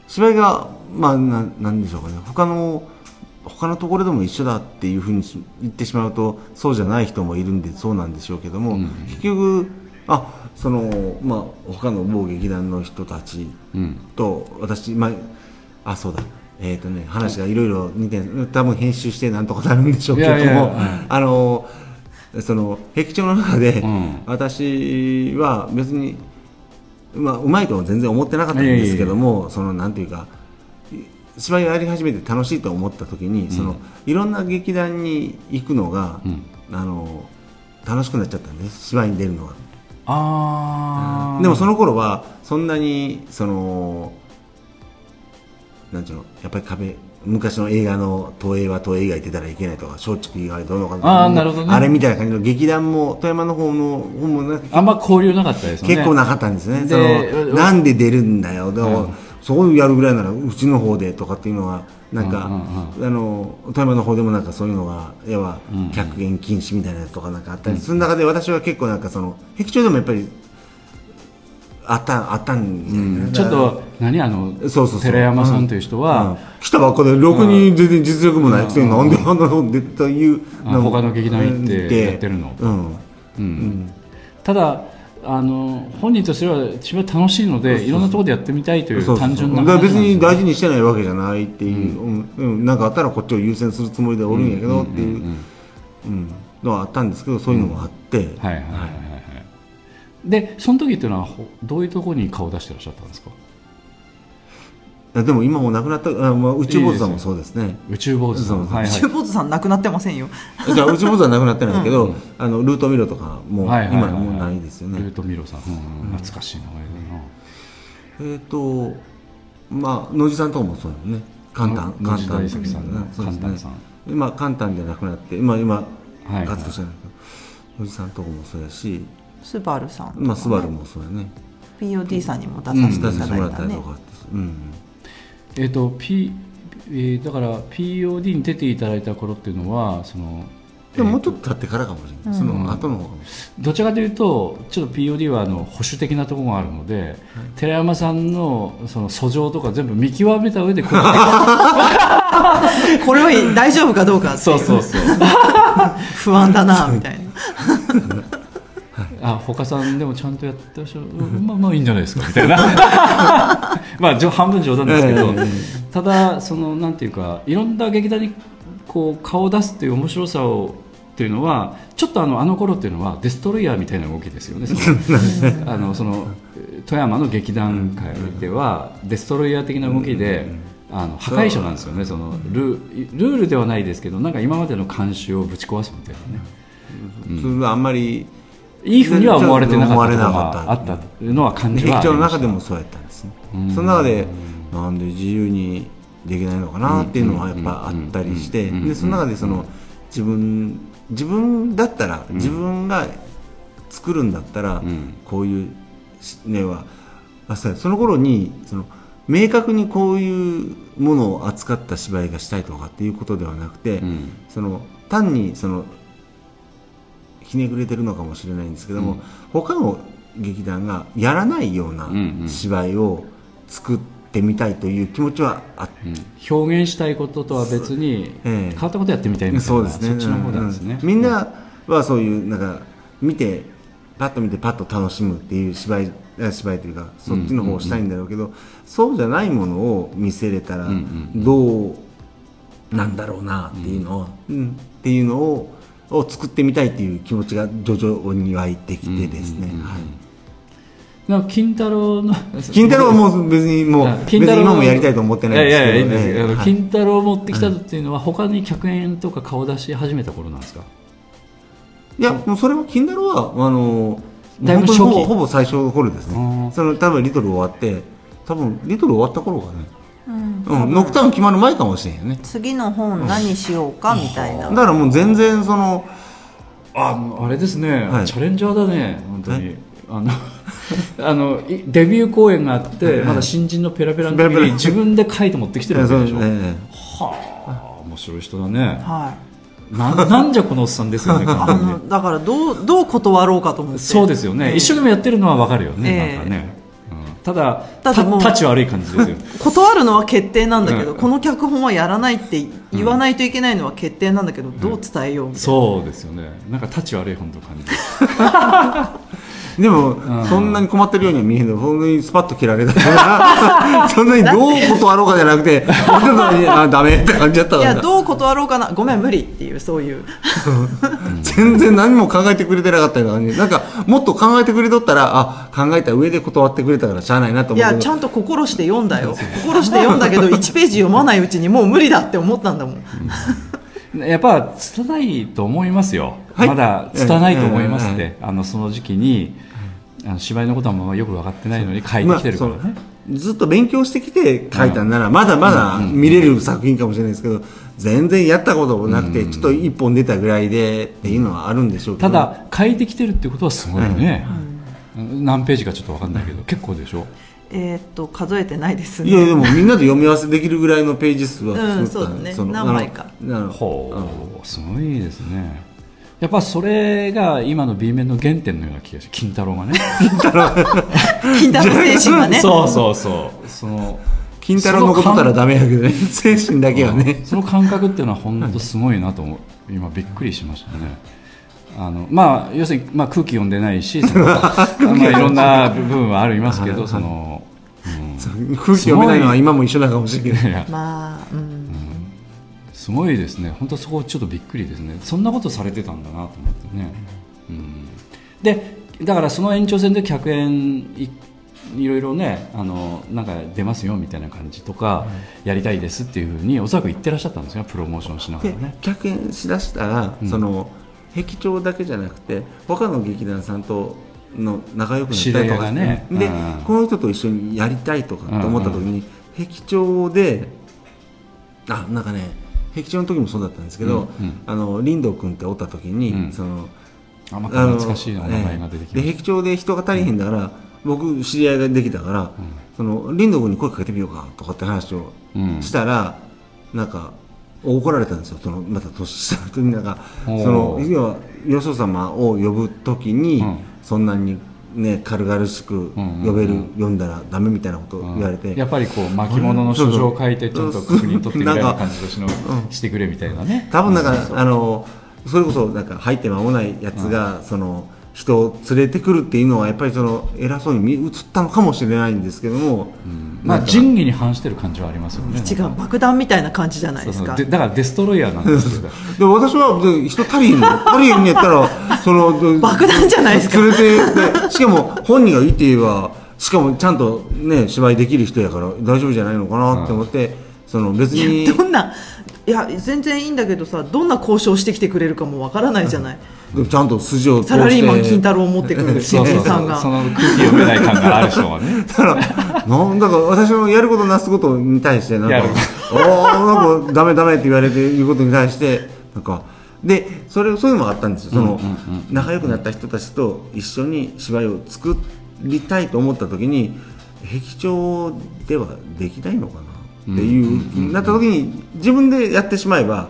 芝居がまあななんでしょうかね。他の他のところでも一緒だっていうふうにし言ってしまうとそうじゃない人もいるんでそうなんでしょうけども、結局あそのまあ他の某劇団の人たちうん。と私、まあ、あそうだ。えーとね、話がいろいろ似て多分編集してなんとかなるんでしょうけどもいやいやはいあのその壁長の中で、うん。私は別に、まあ、うまいとは全然思ってなかったんですけども、そのなんていうか芝居をやり始めて楽しいと思った時に、そのいろんな劇団に行くのが、ん。あの楽しくなっちゃったんです芝居に出るのが。ああでもその頃はそんなにそのなんていうのやっぱり壁昔の映画の東映は東映以外出たらいけないとか松竹以外どうのかあーなるほどね。あれみたいな感じの劇団も富山の方の方もあんま交流なかったですよね。結構なかったんですね。でそのなんで出るんだようんそうやるぐらいならうちの方でとかっていうのはなんか、うんうんあの富山の方でもなんかそういうのが要はうんうん。客演禁止みたいなやつとかなんかあったり、その中で私は結構なんかその壁長でもやっぱりあったあったんじゃないかな。ちょっと何あのそうそうそう。寺山さんという人は、うん。来たばっかでろくに全然実力もないくせになんであんなの出というあ他の劇団行ってやってるの。うん。うん。ただあの本人としては芝居楽しいのでいろんなところでやってみたいという単純なだから別に大事事にしてないわけじゃないっていう、うん。うん。なんかあったらこっちを優先するつもりでおるんやけどっていううんのはあったんですけどそういうのもあって、はいはいはいはいはい。でその時っていうのはほどういうところに顔を出してらっしゃったんですか？いやでも今もう亡くなったあ、まあ、宇宙坊主さんもそうですね。宇宙坊主さん。はいはい。中坊主さん亡くなってませんよ。じゃあ宇宙坊主は亡くなってないけど、あのルートミロとかもうはいはいはいはい。今もうないですよね、ルートミロさん、うん。うん。懐かしい名前だな。えっ、とまあ野地さんとかもそうよね。簡単簡単ね。簡単さん。今簡単じゃなくなって今今はいはい。活動してないけど野地さんとかもそうやし。スバルさんね。まあスバルもそうやね。POD さんにも出させて出いたさせてもらっただいたねりとかって。うんえっ、と、P えーだから POD に出ていただいた頃っていうのはそのでももうちょっと経ってからかもしれない、その後の方かもしどちらかというとちょっと POD はあの保守的なところがあるので、寺山さんのその訴状とか全部見極めた上でこ れは大丈夫かどうかっていそうそうそう。不安だなみたいなあ他さんでもちゃんとやってらっしゃる、うん。まあまあいいんじゃないですかみたいな。まあ半分冗談ですけど、ただそのなんていうかいろんな劇団にこう顔を出すっていう面白さをっていうのはちょっとあのあの頃っていうのはデストロイヤーみたいな動きですよね。その あのその富山の劇団界ではデストロイヤー的な動きで、あの破壊者なんですよね。そのルルールではないですけどなんか今までの慣習をぶち壊すみたいなね。れないそれはあんまりいいふうには思われてなかったがあったというのは感じ劇場の中でもそうやったんですね。うん。その中でなんで自由にできないのかなっていうのはやっぱあったりしてうん。でその中でその自分自分だったら自分が作るんだったらん。こういうねはあその頃にその明確にこういうものを扱った芝居がしたいとかっていうことではなくてん。その単にそのひねくれてるのかもしれないんですけども、他の劇団がやらないようなうんうん。芝居を作ってみたいという気持ちはあって、うん。表現したいこととは別にええ。変わったことやってみたいみたいなそうですね。そっちの方なんですね、うん。みんなはそういうなんか見てパッと見てパッと楽しむっていう芝居あ芝居というかそっちの方をしたいんだろうけど、そうじゃないものを見せれたらん。どうなんだろうなっていうのは、うん。っていうのをを作ってみたいっていう気持ちが徐々に湧いてきてですね、はい。な金太郎の 金太郎はもう別にもう別に今もやりたいと思ってないんですけどいやいやいいんですけどあのええはい。金太郎を持ってきたっていうのは他に客演とか顔出し始めた頃なんですか？いや、もうそれは、金太郎は、あの、だいぶほぼ最初の頃ですあねー。その、多分リトル終わって、多分リトル終わった頃かね。うんうん、ノクターン決まる前かもしれんよね。次の本何しようかみたいな。だからもう全然その、ああれですね、はい。チャレンジャーだね。本当に。あの あのいデビュー公演があって、まだ新人のペラペラの時ペラペラ。に自分で書いて持ってきてるわけでしょ、えはあ面白い人だね。はい。ななんじゃこのおっさんですよねあ完全に。のだからどうどう断ろうかと思って。そうですよね、ええ。一生懸命やってるのはわかるよね、ええ。なんかね、うんただただもうち悪い感じですよ。断るのは決定なんだけど、うんこの脚本はやらないって言わないといけないのは決定なんだけど、どう伝えようみたいな、そうですよね。なんか立ち悪い本当感じえでも、そんなに困ってるようには見えへんけど、そんなにスパッと切られたから、そんなにどう断ろうかじゃなくて、あ、ダメって感じだったから。いやどう断ろうかな。ごめん無理っていうそういう。全然何も考えてくれてなかったような感じ。なんか、もっと考えてくれとったら、あ、考えた上で断ってくれたからしゃあないなと思うけど。いやちゃんと心して読んだよ。心して読んだけど1ページ読まないうちにもう無理だって思ったんだもん。やっぱ拙いと思いますよ、はいまだ拙いと思いますって、えあのその時期にあの芝居のことはまあよく分かってないのに書いてきてるから。ね、まあずっと勉強してきて書いたんなら、まだまだ見れる作品かもしれないですけど、全然やったこともなくて、ちょっと一本出たぐらいでっていうのはあるんでしょうけど。ただ書いてきてるってことはすごいね、何ページかちょっと分かんないけど結構でしょ？えーっと数えてないですね。いやでもみんなで読み合わせできるぐらいのページ数はうん作ったんでそうだねの何枚か。ほうすごいですねやっぱそれが今の B 面の原点のような気がして金太郎がね。金太郎精神がね。そうそうそう。その金太郎のことたらダメやけどね。精神だけはね。その感覚っていうのは本当すごいなと思う。今びっくりしましたね。あのまあ要するに、まあ、空気読んでないしその まあ、い。ろんな部分はありますけどその、うん。空気読めないのは今も一緒なのかもしれない。まあうんすごいですね。本当そこちょっとびっくりですね。そんなことされてたんだなと思ってね、うん、でだからその延長線で客演いいろいろねあのなんか出ますよみたいな感じとか、やりたいですっていうふうにおそらく言ってらっしゃったんですよ。プロモーションしながらでね客演しだしたら、その壁長だけじゃなくて他の劇団さんとの仲良くなったりとかがね。で、うん。この人と一緒にやりたいとかって思った時に、壁長であなんかね壁長の時もそうだったんですけど、うんうん。あの林道君っておった時に、うん。そのあまた懐かしいお名前が出てきで壁長で人が足りへんだから、僕知り合いができたから、その林道君に声かけてみようかとかって話をうん。したら、なんか怒られたんですよ。そのまた年下の人になんかその要はよそ様を呼ぶときに、うん。そんなにね軽々しく呼べる、うんうんうん。呼んだらダメみたいなことを言われて、やっぱりこう巻物の書状を書いてちょっと確認取ってみたいな感じでしのうんしてくれみたいなね。多分なんかあのそれこそなんか入って間もないやつが、その人を連れてくるっていうのはやっぱりその偉そうに見映ったのかもしれないんですけども、まあなんか仁義に反してる感じはありますよね。違う爆弾みたいな感じじゃないそうそう。ですかでだからデストロイヤーなんですけど で私はで人足りんの足りんのやったら そので爆弾じゃないですか。連れてでしかも本人がいいって言えばしかもちゃんとね芝居できる人やから大丈夫じゃないのかなって思って、その別にどんないや全然いいんだけどさどんな交渉してきてくれるかもわからないじゃないちゃんと筋を通して。サラリーマン金太郎を持ってくる新人さんが。その空気読めない感がある人はね。だからなんだか私のやることなすことに対してなんかおーなんかダメダメって言われて言うことに対してなんかでそれそういうのもあったんですよ。その、仲良くなった人たちと一緒に芝居を作りたいと思った時に壁長ではできないのかなっていう、なった時に自分でやってしまえば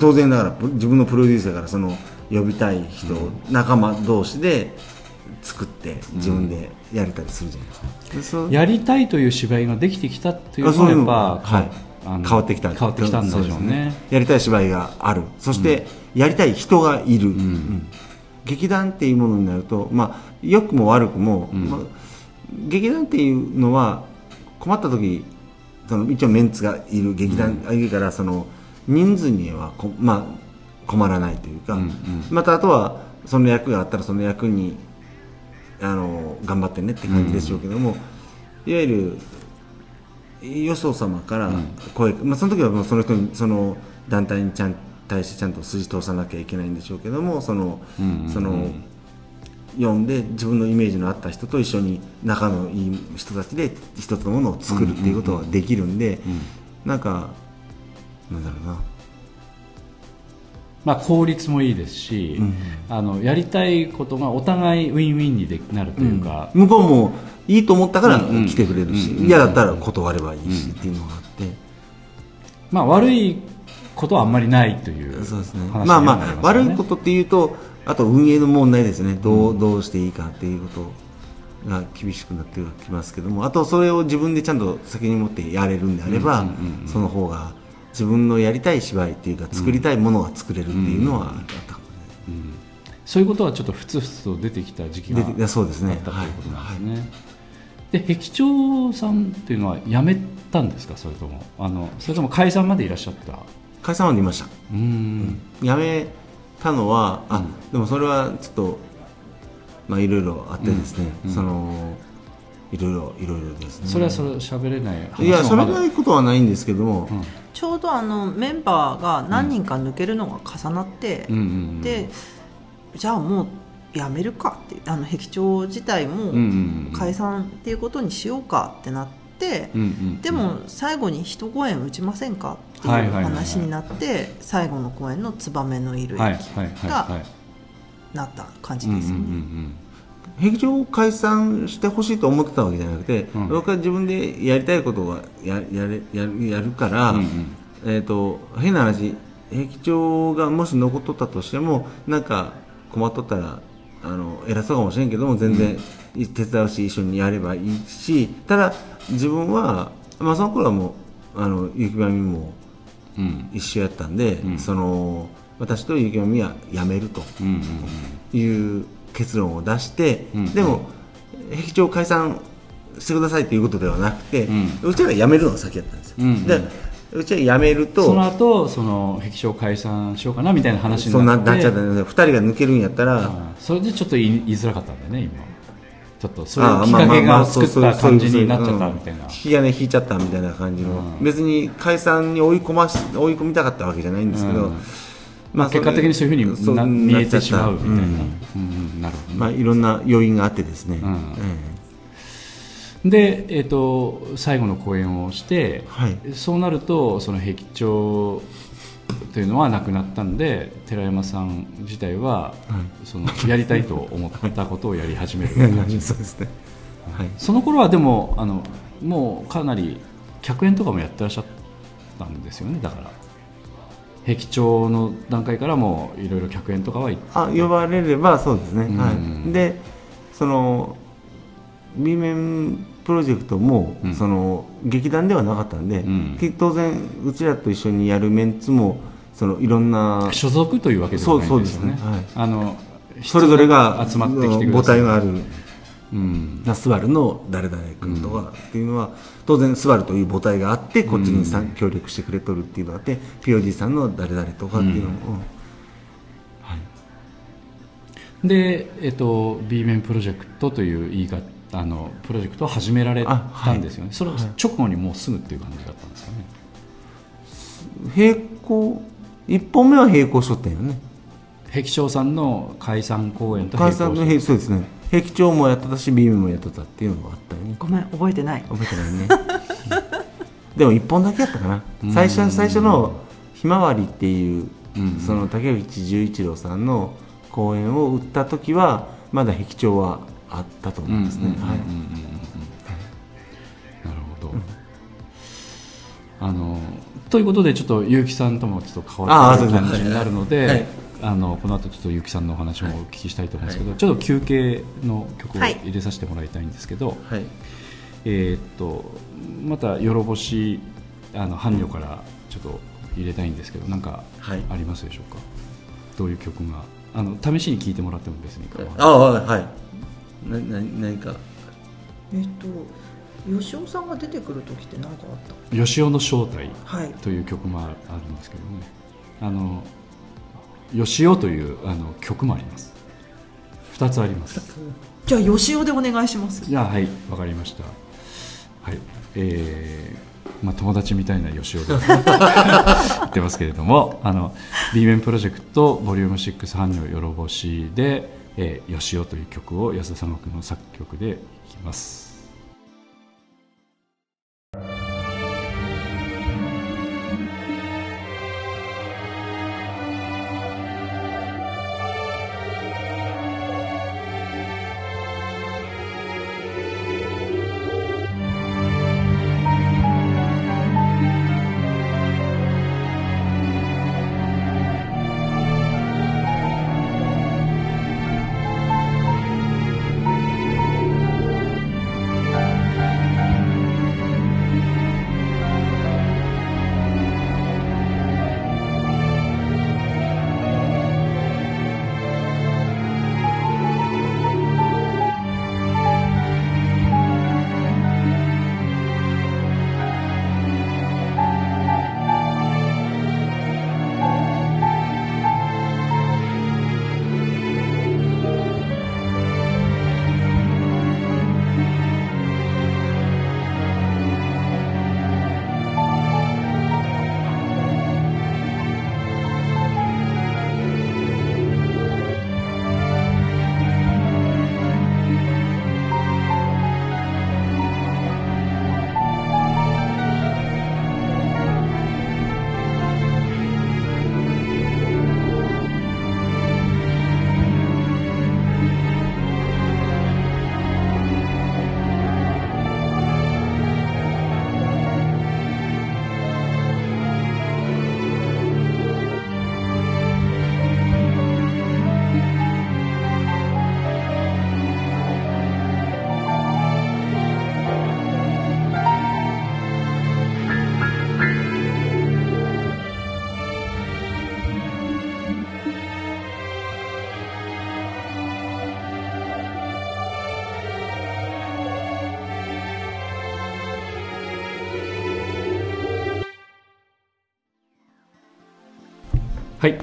当然ながらプ自分のプロデューサーからその呼びたい人、仲間同士で作って自分でやれたりするじゃないですか。やりたいという芝居ができてきたっていうのはやっぱはい。あの変わってきた変わってきたんでしょうそねですやりたい芝居がある。そして、やりたい人がいる、うん。劇団っていうものになると、まあ、良くも悪くも、まあ、劇団っていうのは困った時その一応メンツがいる劇団がいるから、その人数にはこ、まあ、困らないというか、うんうん。またあとはその役があったらその役にあの頑張ってねって感じでしょうけども、いわゆるよそ様から声、まあ、その時はもうその人にその団体にちゃん対してちゃんと筋通さなきゃいけないんでしょうけどもその、うんうんその読んで自分のイメージのあった人と一緒に仲のいい人たちで一つのものを作るっていうことができるんで、なんかなんだろうなまあ、効率もいいですし、あのやりたいことがお互いウィンウィンにでなるというか、向こうもいいと思ったからうんうん。来てくれるし、うんうん嫌だったら断ればいいしっていうのがあって、まあ、悪いことはあんまりないというそうですね。話まあまあ悪いことっていうとあと運営の問題ですね。どう,、どうしていいかっていうことが厳しくなってきますけどもあとそれを自分でちゃんと責任持ってやれるんであれば、うんうんうんうん。その方が自分のやりたい芝居っていうか作りたいものが作れるっていうのはあったかもね、そういうことはちょっとふつふつと出てきた時期が出ていやそうですねあったということなんですね、で壁長さんっていうのは辞めたんですか？それともあのそれとも解散までいらっしゃった？解散までいました。うーん。辞めたのはあ、でもそれはちょっとまあいろいろあってですね、そのいろいろいろいろですね。それはそれ喋れない話いやそれないことはないんですけども、ちょうどあのメンバーが何人か抜けるのが重なって、うんでじゃあもうやめるかってあの壁長自体も解散っていうことにしようかってなって、うんうんでも最後に一公演打ちませんかってはいいう話になって最後の公演の「ツバメのいる駅」がなった感じですよね。ん壁長を解散してほしいと思ってたわけじゃなくて、うん。僕は自分でやりたいことがややれやるやるから、うんうん。えー、と変な話壁長がもし残っとったとしてもなんか困っとったらあの偉そうかもしれんけども全然手伝うし一緒にやればいいしただ自分は、まあ、その頃はもうあの雪まみもうん。一緒やったんで、ん。その私と雪まみは辞めると。うんうん。いう結論を出して、うんでも壁長解散してくださいということではなくて、ううちらが辞めるのが先やったんですよ、うんでうちらが辞めるとその後その壁長解散しようかなみたいな話そうになって。ななっちゃったので2人が抜けるんやったら、ああそれでちょっと言いづらかったんだよね今。ちょっとそういうきっかけがそう作った感じになっちゃったみたいな。引き金引いちゃったみたいな感じの、うん。別に解散に追い込まし追い込みたかったわけじゃないんですけど、うんまあ、結果的にそういうふうに見えてしまうみたいな、んうん。うん。なるほどね、まあ、いろんな要因があってですね、うん。えで、えー、と最後の公演をして、はい。そうなるとその壁長というのはなくなったんで寺山さん自体は、そのやりたいと思ったことをやり始める。え感じそうですね、はい、その頃はでもあのもうかなり客演とかもやってらっしゃったんですよねだから壁長の段階からもいろいろ客演とかはあ呼ばれればそうですね、うん。はい、でその B 面プロジェクトも、うん。その劇団ではなかったんで、うん。け当然うちらと一緒にやるメンツもそのいろんな所属というわけではないんですよね。そうそうですね。はい。あのそれぞれが集まってきてく母体があるうん。ナスバルの誰々君とかっていうのは、当然スバルという母体があってこっちにさ、協力してくれとるっていうのがあって POD さんの誰々とかっていうのも、うん。で、えっと、B 面プロジェクトという言い方あのプロジェクトを始められたんですよね、それ直後にもうすぐっていう感じだったんですかね。並行1本目は並行しとったんよね。壁長さんの解散公演と並行解散のして並そうですね壁長もやってたし B 面もやってたっていうのがあったよね。ごめん覚えてない。覚えてないね。でも1本だけやったかな。最初最初の「ひまわり」っていううんその竹内十一郎さんの公演を売った時はまだ壁長はあったと思いますね、はい。なるほど、あのということでちょっと結城さんともちょっと変わってくるあーそうですね。感じになるので、はいあのこの後ちょっと結城さんのお話もお聞きしたいと思うんですけど、ちょっと休憩の曲をはい。入れさせてもらいたいんですけど、はい。えーっとまたよろぼしあの伴侶からちょっと入れたいんですけどなんかはい。ありますでしょうか、どういう曲があの試しに聴いてもらっても別に構わな。いああはい。なな何か？えっと吉尾さんが出てくる時って何かあっ吉尾の正体たはい。という曲もあるんですけどね。あの吉尾というあの曲もあります。2つあります。じゃあ吉尾でお願いします。じゃあはいわかりました。はいえーまあ、友達みたいな吉尾で。言ってますけれどもあの B 面プロジェクトボリューム6伴侶よろぼしで、えー、吉尾という曲を安田三国の作曲でいきます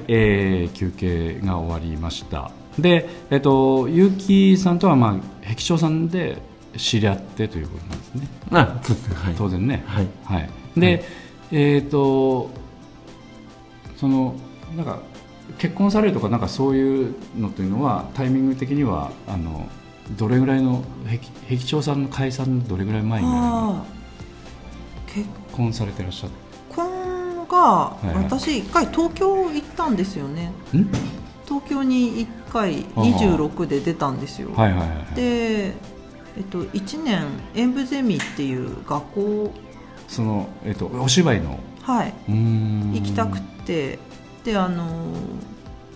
えー休憩が終わりました。で、えっと結城さんとは、まあ、壁長さんで知り合ってということなんですね。あそうですね。はい。当然ね。はい。はい、で、えっ、とそのなんか結婚されるとかなんかそういうのというのはタイミング的にはあのどれぐらいの壁壁長さんの解散のどれぐらい前にああ結結婚されてらっしゃっ婚がいはい。私一回東京行ったんですよね。東京に一回ああ26で出たんですよ。はいはいはいはい。で、えっと、1年演舞ゼミっていう学校、その、えっとお芝居の？はい、行きたくて。であの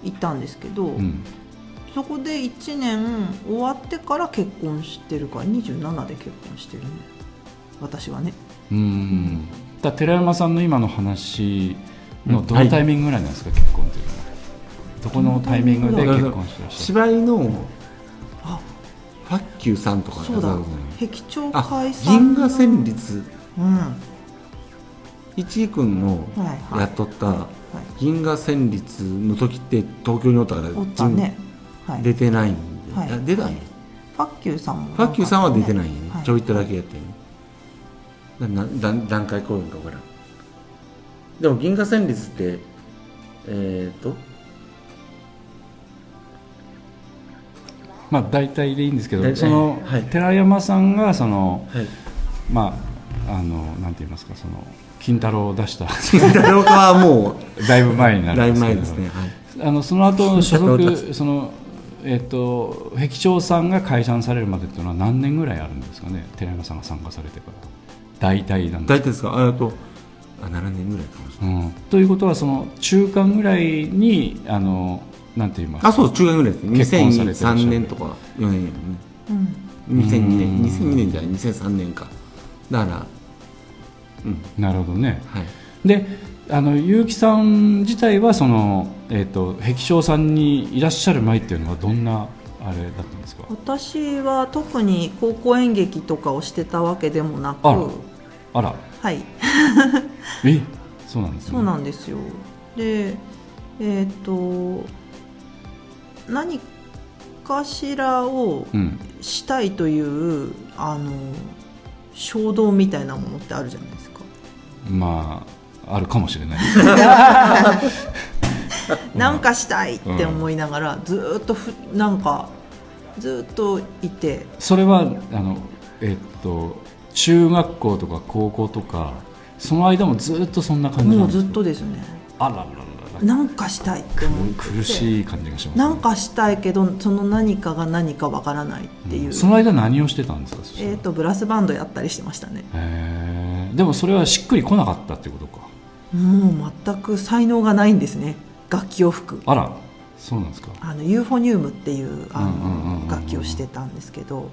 行ったんですけど、うん。そこで1年終わってから結婚してるから27で結婚してるね私はね。うんだ寺山さんの今の話のどのタイミングぐらいなんですか、結婚っていうのは。どこのタイミングで結婚してらっしゃる芝居のあファッキューさんとかそうだ。あ壁長あ会さんの。銀河戦律。うん。は一井君のいはい。やっとったはい。銀河戦律の時って東京におったからおったね。はい。出てないんで、はい。あ出たんや。ファッキューさんも。ファッキューさんは出てないんやね、はい。ちょいとだけやってん段段階公演か分からん。でも銀河戦律ってえっ、ー、とまあ大体でいいんですけどえその、はい。寺山さんがそのはい。まああのなんて言いますかその金太郎を出した。太郎はも だいぶ前になうだいるんですけど。ぶ前ですね、はい、あのその後所属そのえっ、と壁長さんが解散されるまでっていうのは何年ぐらいあるんですかね。寺山さんが参加されてから大体なんで大体ですか？あとあ7年ぐらいかもしれない。うん、ということはその中間ぐらいにあのなんて言いますか？あそう中間ぐらいですね。結婚されてらっしゃる。2003年とか4年やね。うん。2002年うん。2002年じゃない2003年か。だからうん。なるほどね。はい。であの結城さん自体はその、えー、と壁長さんにいらっしゃる前っていうのはどんなあれだったんですか？私は特に高校演劇とかをしてたわけでもなくあら。はい。えそうなんですね。そうなんですよ。でえっ、と何かしらをうん。したいというあの衝動みたいなものってあるじゃないですか。まああるかもしれない。なんかしたいって思いながら、ずーっとふなんかずーっといて。それはあのえっ、と中学校とか高校とかその間もずっとそんな感じなもうずっとですね。あらららら。なんかしたいって思ってて。苦しい感じがします、ね、なんかしたいけどその何かが何かわからないっていう、その間何をしてたんですかえー、とブラスバンドやったりしてましたね。でもそれはしっくりこなかったってことか。もう全く才能がないんですね。楽器を吹く。あらそうなんですか、あのユーフォニウムっていうあうんうんうんうんうんの楽器をしてたんですけど。もうん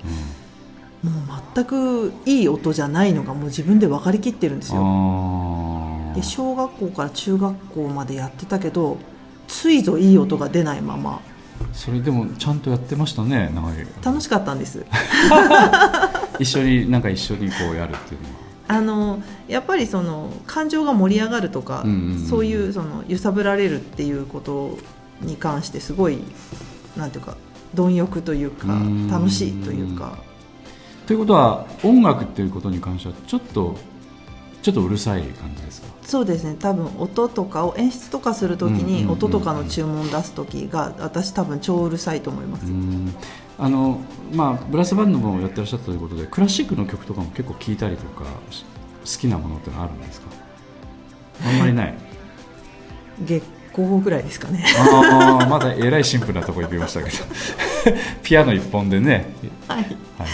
う全くいい音じゃないのがもう自分で分かりきってるんですよ。あで小学校から中学校までやってたけどついぞいい音が出ないまま。それでもちゃんとやってましたね長い楽しかったんです。一緒になんか一緒にこうやるっていうのは。あのやっぱりその感情が盛り上がるとか、うんうんうん。そういうその揺さぶられるっていうことに関してすごいなんていうか貪欲というかうん。楽しいというかということは音楽っていうことに関してはちょっとちょっとうるさい感じですか？そうですね。多分音とかを演出とかするときに音とかの注文出す時が私多分超うるさいと思います、うん。あのまあブラスバンドもやってらっしゃったということでクラシックの曲とかも結構聴いたりとかし好きなものってのはあるんですか？あんまりない。月光ぐらいですかね。ああまだえらいシンプルなとこ行きましたけど。ピアノ一本でね。はいはい。はいはい、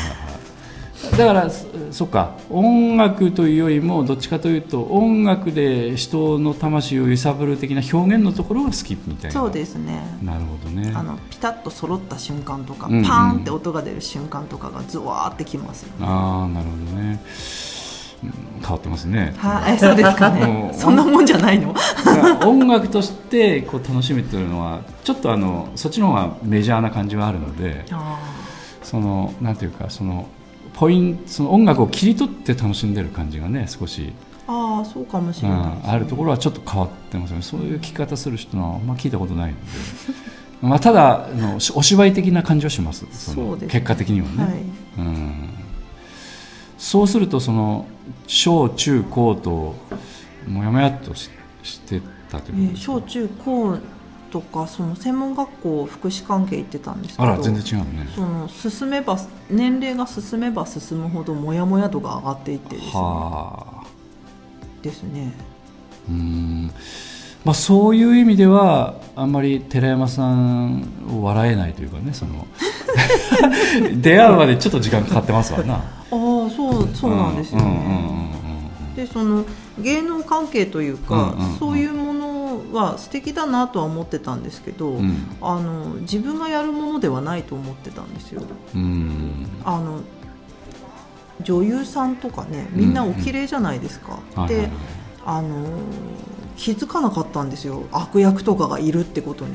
だからそそっか。音楽というよりもどっちかというと音楽で人の魂を揺さぶる的な表現のところが好きみたいな。そうですね。なるほどね。あのピタッと揃った瞬間とか、うんうん。パーンって音が出る瞬間とかがズワーってきますよねああなるほどね、うん変わってますね。はい、そうですかね。そんなもんじゃないの？音楽としてこう楽しむというのはちょっとあのそっちの方がメジャーな感じはあるのであそのなんていうかそのポインその音楽を切り取って楽しんでる感じがね少し。ああそうかもしうれないね、ん、あるところはちょっと変わってます。よねそういう聞き方する人はあんま聞いたことないので。まあただあのしお芝居的な感じはします。そうですね。結果的にはね、はい。うん、そうするとその小中高ともやもやっとししてたとえーいうことですか小中高とかその専門学校福祉関係行ってたんですけどあら全然違うね。その進めば年齢が進めば進むほどモヤモヤ度が上がっていってですね。はあ。ですね。うん。まあ、そういう意味ではあんまり寺山さんを笑えないというかねその 出会うまでちょっと時間かかってますわな。ああそうそうなんですよね、でその芸能関係というか、うんうんうん。そういうものは素敵だなとは思ってたんですけど、うん。あの自分がやるものではないと思ってたんですよ。うん。あの女優さんとかねみんなお綺麗じゃないですか、で、あの気づかなかったんですよ。悪役とかがいるってことに。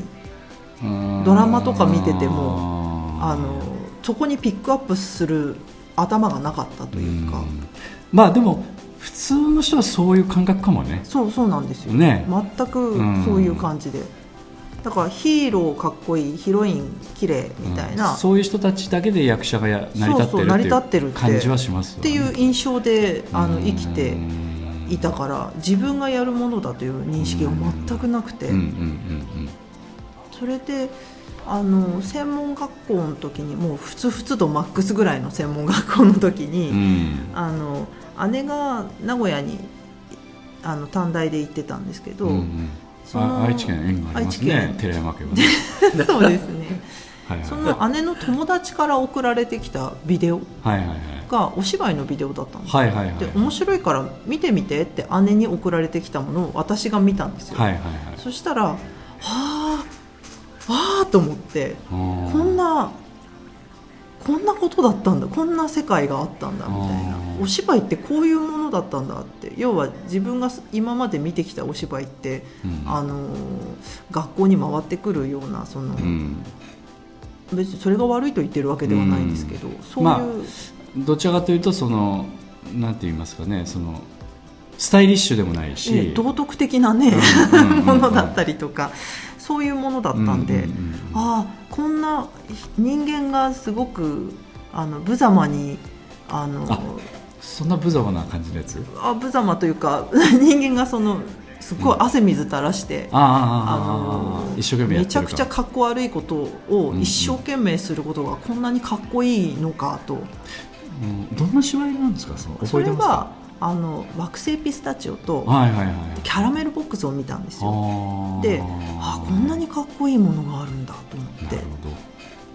ドラマとか見ててもあのそこにピックアップする頭がなかったというか、ん。まあでも普通の人はそういう感覚かもね。そうそうなんですよ、ね。全くそういう感じで、だからヒーローかっこいいヒロイン綺麗みたいな、うんそういう人たちだけで役者がや成り立ってる立っていう感じはしますっていう印象であの生きてうんいたから自分がやるものだという認識が全くなくて、うん。うん。うん。それであの専門学校の時にもうふつふつとマックスぐらいの専門学校の時に、うん。うんあの姉が名古屋にあの短大で行ってたんですけど、うんうん。そのあ愛知県縁があります愛知ね県寺山家はね。そうですね。はいはいその姉の友達から送られてきたビデオがお芝居のビデオだったんですよ。はいはいはい。で面白いから見てみてって姉に送られてきたものを私が見たんですよ、はいはいはい。そしたらはああーと思ってここんなこんなことだったんだこんな世界があったんだみたいな。お芝居ってこういうものだったんだって。要は自分が今まで見てきたお芝居って、うん。あのー学校に回ってくるようなその、うん。別にそれが悪いと言ってるわけではないんですけど、そういう、まどちらかというとそのなんて言いますかねそのスタイリッシュでもないし、ええ道徳的なね、うんうんうんうん。ものだったりとかそういうものだったんで、うんうんうんああこんな人間がすごくあの無様にあのあそんな無様な感じのやつ？あ無様というか 人間がそのすごい汗水垂らして、あああああああの一生懸命やめちゃくちゃかっこ悪いことを一生懸命することがこんなにかっこいいのかと、うん。どんな芝居なんですか？そのそ覚えてますか？れはあの惑星ピスタチオとキャラメルボックスを見たんですよ。であこんなにかっこいいものがあるんだと思って。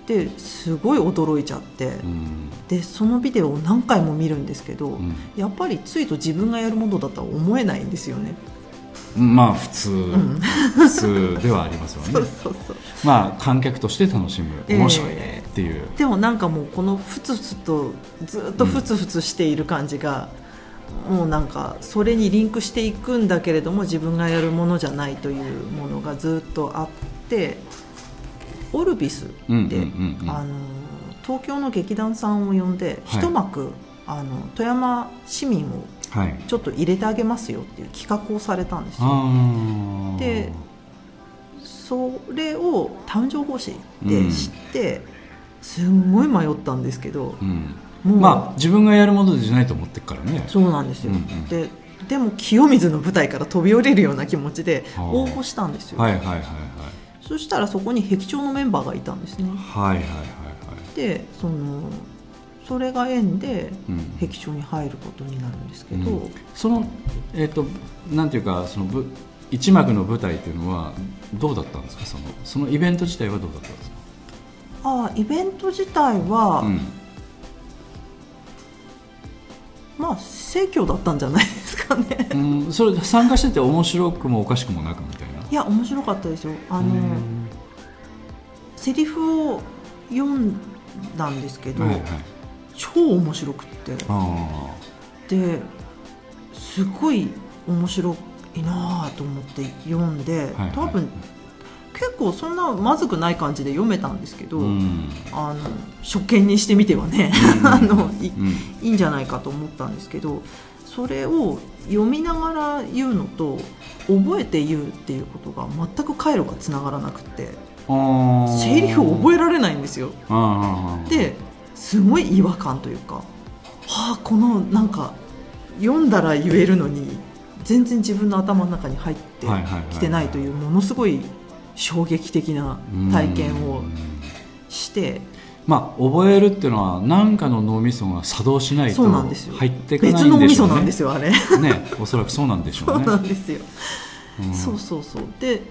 ですごい驚いちゃって、ど、うん。でそのビデオを何回も見るんですけど、ん。やっぱりついと自分がやるものだとは思えないんですよね。まあ普通、普通ではありますよね。そうそうそう。まあ観客として楽しむええ。面白いねっていう、でもなんかもうこのふつふつとずっとふつふつしている感じが、もうなんかそれにリンクしていくんだけれども自分がやるものじゃないというものがずっとあってオルビスで、うんうんうんうん。あの東京の劇団さんを呼んで、はい。一幕あの富山市民をはい。ちょっと入れてあげますよっていう企画をされたんですよ。でそれをタウン情報誌で知って、すんごい迷ったんですけど、うんまあ自分がやるものじゃないと思ってるからね。そうなんですよ、うんうん。ででも清水の舞台から飛び降りるような気持ちではあ応募したんですよ、はいはいはいはい。そしたらそこに壁長のメンバーがいたんですね。はいはいはいはい。でそのそれが縁でうん。壁長に入ることになるんですけど、うん。そのえっ、となんていうかそのぶ一幕の舞台っていうのはどうだったんですか？そのそのイベント自体はどうだったんですか、ああイベント自体は、うんまあ盛況だったんじゃないですかね。うん、それ参加してて面白くもおかしくもなくみたいな。いや面白かったですよ。あの、うんセリフを読んだんですけど、はいはい。超面白くって。あですごい面白いなと思って読んで、はいはい。多分結構そんなまずくない感じで読めたんですけど、あうん。あの初見にしてみてはね あのい,、うん。いいんじゃないかと思ったんですけどそれを読みながら言うのと覚えて言うっていうことが全く回路がつながらなくてあセリフを覚ええられないんですよ。ですごい違和感というか、はあ、このなんか読んだら言えるのに全然自分の頭の中に入ってきてないというものすごい衝撃的な体験をうん。してまあ覚えるっていうのは何かの脳みそが作動しないそうとなんですよ。入っていかないんでしょうね。なんですよあれ。ねおそらくそうなんでしょそううねなんですよ、うん。そうそうそう。で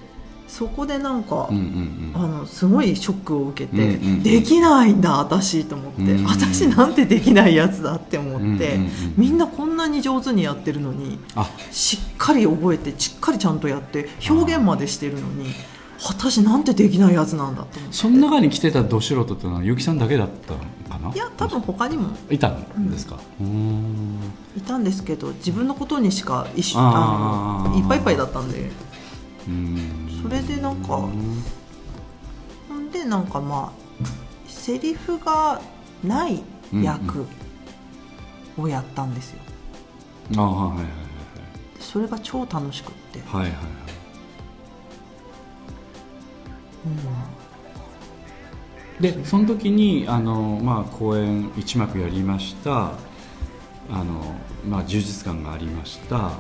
そこでなんか、うんうんあのすごいショックを受けて、うんうんうん。できないんだ私と思って、うんうん私なんてできないやつだって思って、うんうんうんみん。なこんなに上手にやってるのにあしっかり覚えてしっかりちゃんとやって表現までしてるのに私なんてできないやつなんだと思って。その中に来てたど素人っていうのは結城さんだけだったのかな？いや多分他にも。いたん。ですか、うーん。いたんですけど自分のことにしか一緒あいっぱいいっぱいだったんで。それでなんかうんほんでなんかまあセリフがない役をやったんですよ、あはいはいはい。それが超楽しくって、はいはいはいでその時にあの、まあ、公演一幕やりました。あの、まあ、充実感がありました。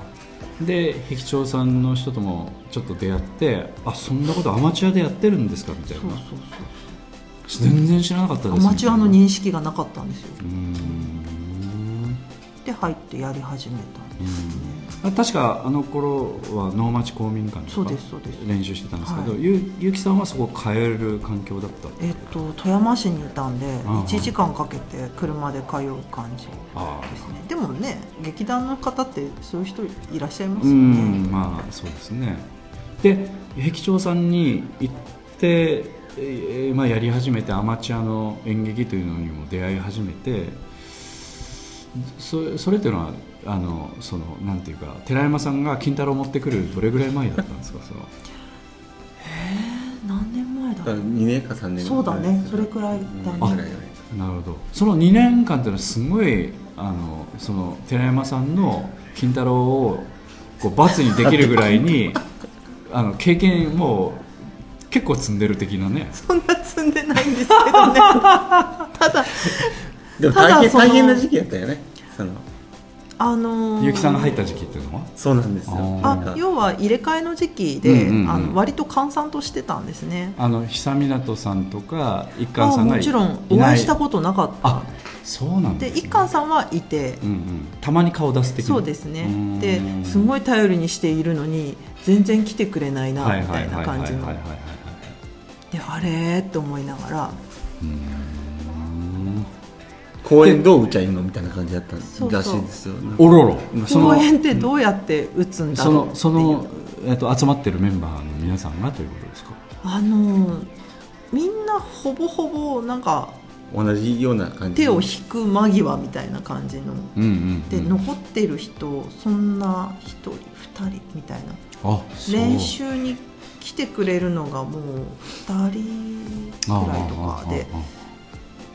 で壁長さんの人ともちょっと出会ってあそんなことアマチュアでやってるんですかみたいな。全然知らなかったですアマチュアのに認識がなかったんですよ。で入ってやり始めた確かあの頃は能町公民館とか練習してたんですけど、はい。ゆゆうきさんはそこ通える環境だった？えっと富山市にいたんであ1時間かけて車で通う感じあですね。でもね劇団の方ってそういう人いらっしゃいますうよね。んまあそうですね。で壁長さんに行って、えーまあ、やり始めてアマチュアの演劇というのにも出会い始めてそそれっていうのはあのそのなんていうか寺山さんが金太郎を持ってくるどれぐらい前だったんですか？その。何年前だだから2年か3年。そうだねそれくらいだね。うんなるほど。その2年間っていうのはすごいあのその寺山さんの金太郎をこう罰にできるぐらいに あの経験も結構積んでる的なね。そんな積んでないんですけどね。ただでも大変ただその大変な時期やったよね。そのあのー結城さんが入った時期っていうのは？そうなんですよ。あ要は入れ替えの時期で、うんうんうん。あの割と閑散としてたんですね。あの久湊さんとか一あ貫さんがいもちろんお会いしたことなかった。あそうなんです、ね、で一貫さんはいて。うんうん、たまに顔出す的な。そうですね。うん。ですごい頼りにしているのに全然来てくれないなみたいな感じの。であれって思いながら。うん公演どう打ちゃいいのみたいな感じだったらしいですよ。おろろ。その公演ってどうやって打つんだそろうのその、えっと、集まってるメンバーの皆さんがということですか？あのみんなほぼほぼなんか同じような感じ手を引く間際みたいな感じの。うんうん、うん、で残ってる人そんな1人2人みたいな。練習に来てくれるのがもう2人くらいとかで。ああああ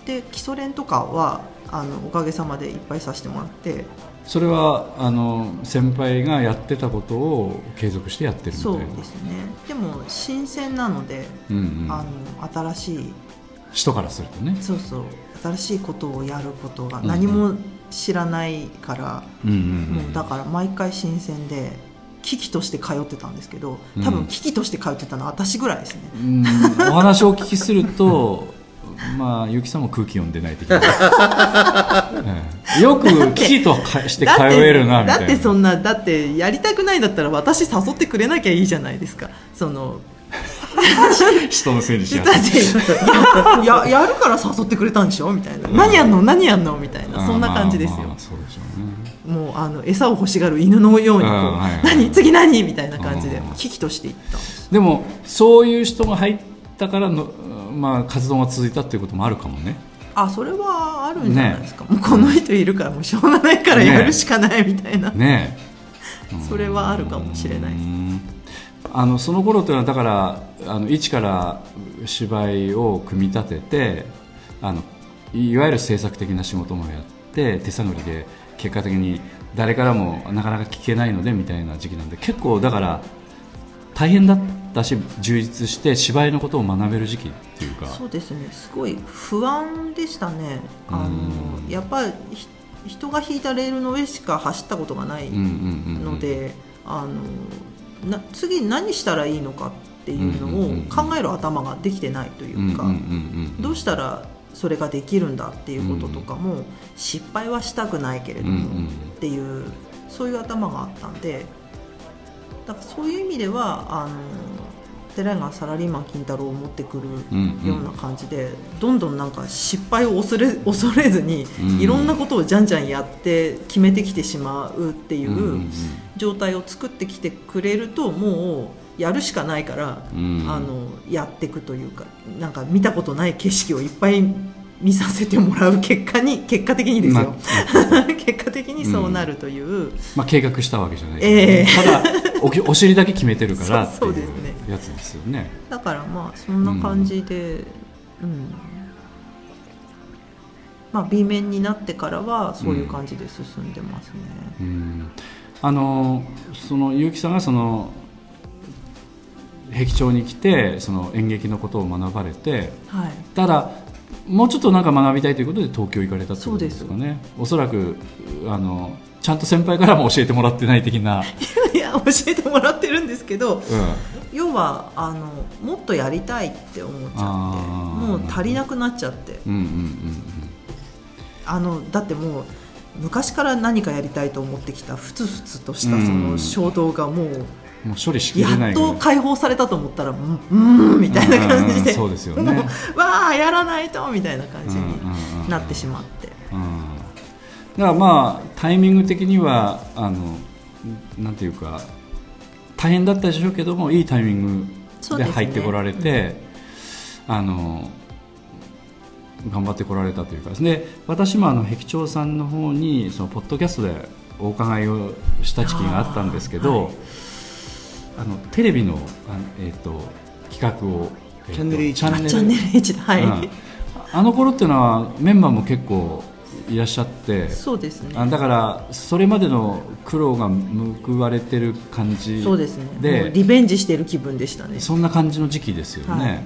で基礎練とかはあのおかげさまでいっぱいさせてもらって。それはあの先輩がやってたことを継続してやってるみたいそうなですね。でも新鮮なので、うんうん、あの新しい。人からするとね。そうそう新しいことをやることが何も知らないから、うんうんうんもうだから毎回新鮮で機器として通ってたんですけど多うん。分機器として通ってたのは私ぐらいですね、うん。お話をお聞きすると まあ結城さんも空気読んでない的な、ええ。よく危機とかして通えるなみたいな。だってそんなだってやりたくないんだったら私誘ってくれなきゃいいじゃないですか。その人のせいにしだやややるから誘ってくれたんでしょみたいな、何やんの何やんのみたいなそんな感じですよ、まあまあそうでしょうねもうあの餌を欲しがる犬のようにこう、うんはいはい何次何みたいな感じでうん危機としていったでもそういう人が入ったからの、まあ、活動が続いたっていうこともあるかもね。あそれはあるんじゃないですか、もうこの人いるからもうしょうがないからねやるしかないみたいな、ねえ。それはあるかもしれない。あのその頃というのはだからあの一から芝居を組み立ててあのいいわゆる制作的な仕事もやって手探りで結果的に誰からもなかなか聞けないのでみたいな時期なんで結構だから大変だったし充実して芝居のことを学べる時期っていうか。そうですね。すごい不安でしたね。あのうん。やっぱりひ人が引いたレールの上しか走ったことがないので、あのな次何したらいいのかっていうのを考える頭ができてないというか、どうしたらそれができるんだっていうこととかも、失敗はしたくないけれども、っていうそういう頭があったんでだからそういう意味ではあの寺がサラリーマン金太郎を持ってくるうんうん。ような感じで、どんどんなんか失敗を恐れ 恐れずに、うん。いろんなことをじゃんじゃんやって決めてきてしまうっていうんうんううん。状態を作ってきてくれるともうやるしかないから、うん。あのやっていくというかなんか見たことない景色をいっぱい見させてもらう結果に結果的にですよ、結果的にそうなるという、まあ、計画したわけじゃないええ。ただおきお尻だけ決めてるからって そういそうですね。うやつですよね。だからまあそんな感じで、うん。まあ、B 面になってからはそういう感じで進んでますね。うん。あのその結城さんがその壁町に来てその演劇のことを学ばれてはい。ただもうちょっとなんか学びたいということで東京行かれたってことですかね。おそらくあのちゃんと先輩からも教えてもらってない的な、いや教えてもらってるんですけどう要はあのもっとやりたいって思っちゃってもう足りなくなっちゃって。ん、うんうんあのだってもう昔から何かやりたいと思ってきたふつふつとしたそうんの衝動がもううんもう処理しきやれないぐらい。っと解放されたと思ったらうんうーんみたいな感じで。うんうんそうですよね。わあやらないとみたいな感じうんうんうんになってしまって。うんだからまあタイミング的にはあのなんていうか大変だったでしょうけどもいいタイミングで入ってこられて、あの頑張ってこられたというかで私もあの壁長さんの方にそのポッドキャストでお伺いをした時期があったんですけどあ、のテレビのあの、えー、と企画を、えーとチャンネル H チャンネル。はい、うん。あの頃っていうのはメンバーも結構いらっしゃってそうですね。あだからそれまでの苦労が報われてる感じそうですね。でリベンジしてる気分でしたね。そんな感じの時期ですよね、はい。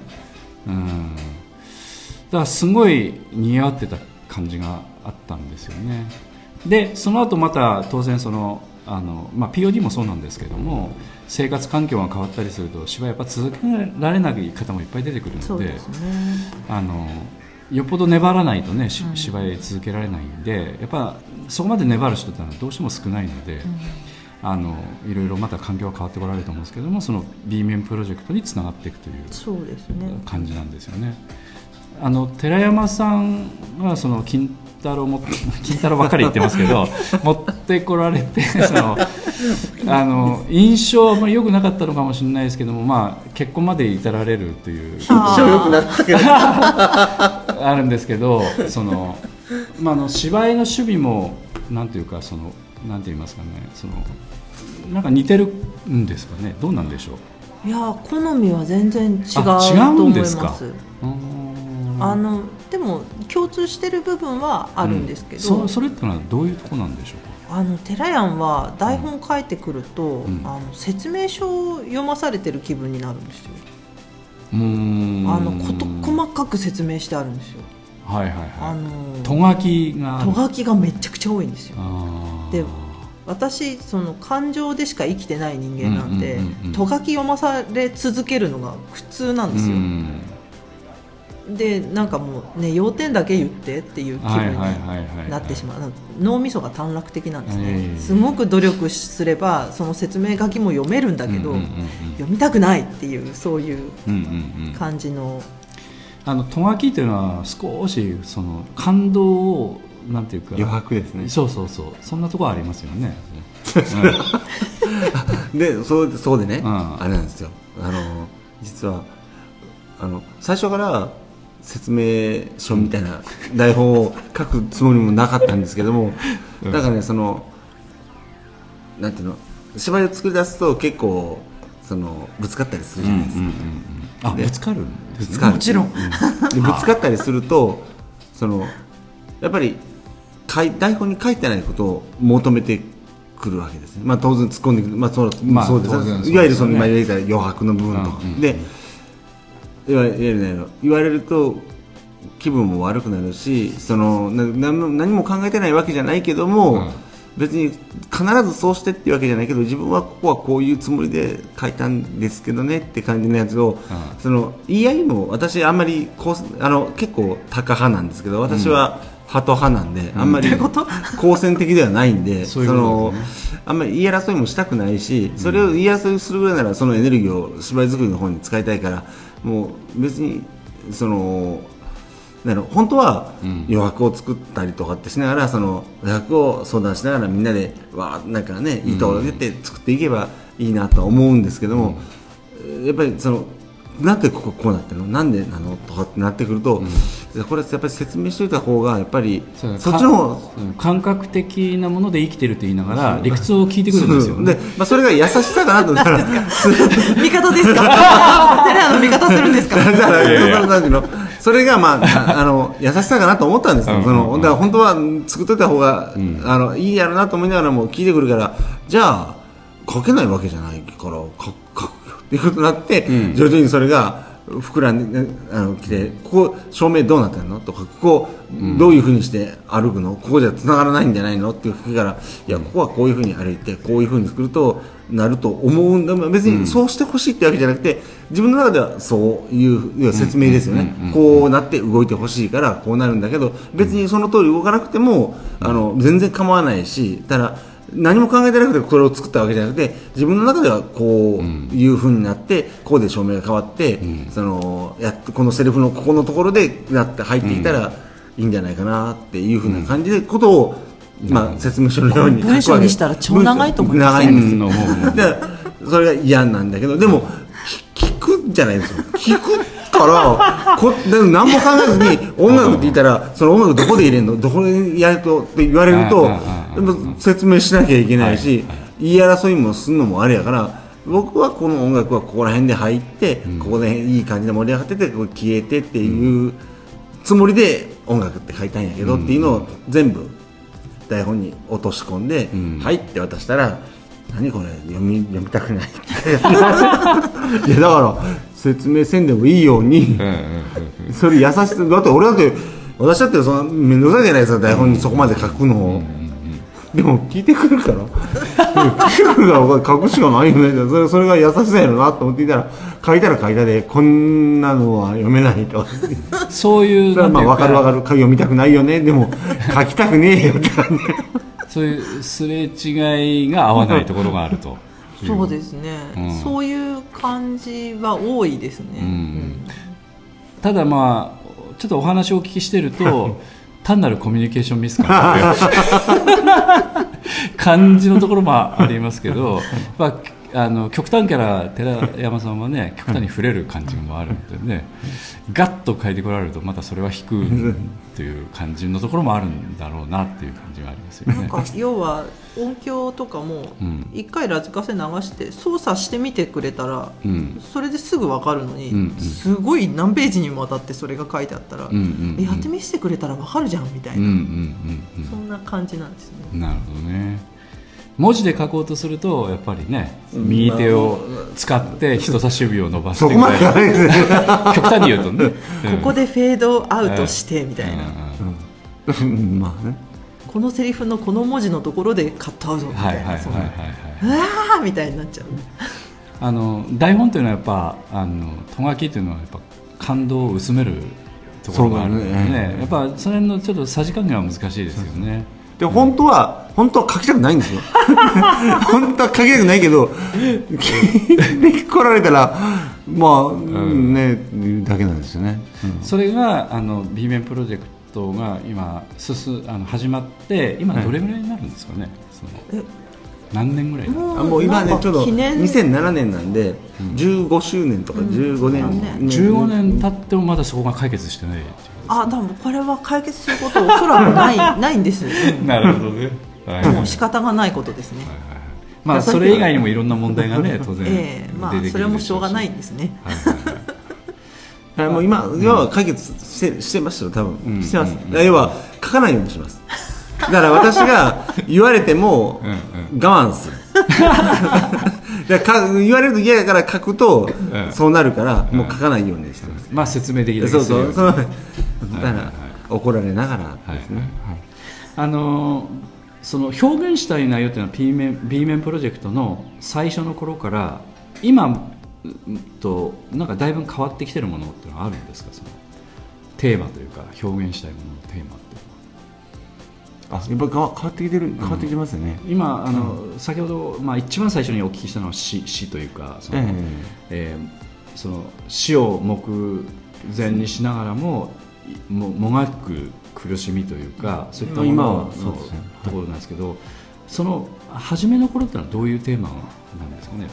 うん。だからすごい似合ってた感じがあったんですよね。でその後また当然そのあの、まあ、POD もそうなんですけども生活環境が変わったりすると芝居やっぱ続けられない方もいっぱい出てくるのでね。あのよっぽど粘らないとね、芝居続けられないんでやっぱそこまで粘る人ってのはどうしても少ないので、あのいろいろまた環境が変わってこられると思うんですけどもその B 面プロジェクトにつながっていくという感じなんですよね。あの寺山さんはその金太郎も 金太郎ばっかり言ってますけど持ってこられてそのあの印象はあまり良くなかったのかもしれないですけども、まあ、結婚まで至られるというあー一応良くなったけど。あるんですけどその、まあ、あの芝居の守備もなんていうかそのなんて言いますかねそのなんか似てるんですかねどうなんでしょう？いやー好みは全然違うと思いうんですか？ますうー。んあのでも共通してる部分はあるんですけど、そそれってのはどういうとこなんでしょう？かあの寺やんは台本書いてくると、ん。あの説明書を読まされてる気分になるんですよ。うーん。あの事細かく説明してあるんですよ。はいはいあはい。のとがきがとがきがめちゃくちゃ多いんですよ。で私その感情でしか生きてない人間なんでとがき読まされ続けるのが苦痛なんですよ、うんでなんかもうね要点だけ言ってっていう気分になってしまう。脳みそが短絡的なんですええ。ねすごく努力すればその説明書きも読めるんだけど、うんうんうん読みたくないっていうそういううんうんうん。感じの。あのとがきっていうのは少しその感動をなんていうか。余白ですね。そうそうそう。そんなところありますよね、でそうそうでね、ん。あれなんですよ。あの実はあの最初から説明書みたいな台本を書くつもりもなかったんですけども、うん。だからねそのなんていうの芝居を作り出すと結構そのぶつかったりするじゃないですか、あでぶつかるんですね。ぶつかる。もちろん。でぶつかったりするとそのやっぱり台本に書いてないことを求めてくるわけですね、まあ、当然突っ込んでくる、まあそうまあそうですね。いわゆるその今言われた余白の部分とか、うんうん。でいわゆるね言われると気分も悪くなるしそのな何も何も考えてないわけじゃないけども、うん。別に必ずそうしてっていうわけじゃないけど自分はここはこういうつもりで書いたんですけどねって感じのやつを、その言い合いも私あんまりこうあの結構タカ派なんですけど私はハト派なんで、あんまり好戦的ではないんで そのあんまり言い争いもしたくないし、それを言い争いするぐらいならそのエネルギーを芝居作りの方に使いたいからもう別にそのなんだろう本当は余白を作ったりとかってしながらその余白を相談しながらみんなでわーなんかねいいところ出て作っていけばいいなとは思うんですけども、やっぱりそのなんでこここうなってるの？なんでなの？とかってなってくると、これやっぱり説明しておいた方がやっぱりそっちの感覚的なもので生きてるって言いながら理屈を聞いてくるんですよね。で、まあ、それが優しさかなと思ったら味方ですか？テレアの味方するんですか？だから、それがまあ、ああの、優しさかなと思ったんですよ。うん。その、だから本当は作っといた方が、あの、いいやろなと思いながらも聞いてくるから、じゃあ、書けないわけじゃないから、書っていうことになって、ん。徐々にそれが、膨らんで、あの、来て、ここ、照明どうなってんの？とか、ここ、どういうふうにして歩くの？ここじゃ繋がらないんじゃないの？って聞くから、いや、ここはこういうふうに歩いて、こういうふうに作ると、なると思うんだ。まあ別にそうしてほしいってわけじゃなくて、自分の中ではそういう説明ですよね。こうなって動いてほしいから、こうなるんだけど、別にその通り動かなくても、あの、全然構わないし、ただ、何も考えてなくてこれを作ったわけじゃなくて自分の中ではこういうふうになってこうで照明が変わって、そのやっとこのセリフのここのところでなって入っていたらいいんじゃないかなっていうふうな感じでことを、まあ、説明書のように文章にしたら超長いと思います。長いんですよ。うん思う思うでそれが嫌なんだけどでもき聞くじゃないですよ。聞くからこでも何も考えずに音楽って言ったらその音楽どこで入れるの？どこでやると？って言われると説明しなきゃいけないし、言い争いもするのもあれやから僕はこの音楽はここら辺で入って、ここでいい感じで盛り上がっててこう消えてっていうつもりで音楽って書いたんやけど、っていうのを全部台本に落とし込んで「ん。はい」って渡したら「何これ？読み読みたくない」いやだから説明せんでもいいように、それ優しさだって俺だって私だってその面倒くさいじゃないですか台本にそこまで書くのを、でも聞いてくるから。聞いてくるから書くしかないよね。それそれが優しさやろなと思っていたら書いたら書いたでこんなのは読めないと。そういうそれはまあ分か。る分かる。読みたくないよね。でも書きたくねえよって感じ。そういうすれ違いが合わないところがあるとそうですね、うん。そういう感じは多いですね、ん。ただまあちょっとお話をお聞きしてると 単なるコミュニケーションミスかなっていう。感じのところもありますけど、まあ、あの極端から寺山さんはね極端に触れる感じもあるんでねガッと書いてこられるとまたそれは引くという感じのところもあるんだろうなっていう感じがありますよね。なんか要は音響とかもうん。一回ラジカセ流して操作してみてくれたら、うん。それですぐ分かるのに、うんうん。すごい何ページにもわたってそれが書いてあったら、うんうんうん。えやってみせてくれたら分かるじゃんみたいな、うんうんうんそんな感じなんですね。うんなるほどね文字で書こうとするとやっぱりね右手を使って人差し指を伸ばすね。極端に言うとね、ここでフェードアウトしてみたいな、うん。まあね。このセリフのこの文字のところでカットアウトみはいたいな、うわーみたいになっちゃう。あの台本というのはやっぱあのとがきというのはやっぱ感動を薄めるところがあるのでね。ね。やっぱその辺のちょっとさじ加減は難しいですよねで本当は本当は書きたくないんですよ。本当は書きたくないけど 聞いて来られたらまあ、ね言うだけなんですよね、それがあの B 面プロジェクトが今進あの始まって今どれぐらいになるんですかね、その何年ぐらいもあもう今ねちょうど記念。2007年なんで、15周年とか15年、うん。15年経ってもまだそこが解決してないっていうあ多分これは解決することおそらくない ないんです、うん。なるほどね、はいもう仕方がないことですね、まあそれ以外にもいろんな問題がね当然ええ。まあそれもしょうがないんでですね。はいはいはい。はいもう今、要は解決してしてますよ多分、うん。してます、要は書かないようにします。だから私が言われてもうん我慢する。だか言われると嫌やから書くと、うん。そうなるから、もう書かないようにしてます、まあ説明できるだそうけするよそうそうだから、怒られながらですね、はい。あのーその表現したい内容っていうのは B 面 B 面プロジェクトの最初の頃から今うんとなんかだいぶ変わってきてるものっていうのはあるんですか？そのテーマというか表現したいもののテーマっていうあやっぱ変わ変わってきてる変わってきてますよね、今あの、先ほど、まあ、一番最初にお聞きしたのは死死というかその、え。えーその死を目前にしながらもももがく苦しみというかそういったもの今はのそうですね。ところなんですけどその初めの頃ってのはどういうテーマなんですかね？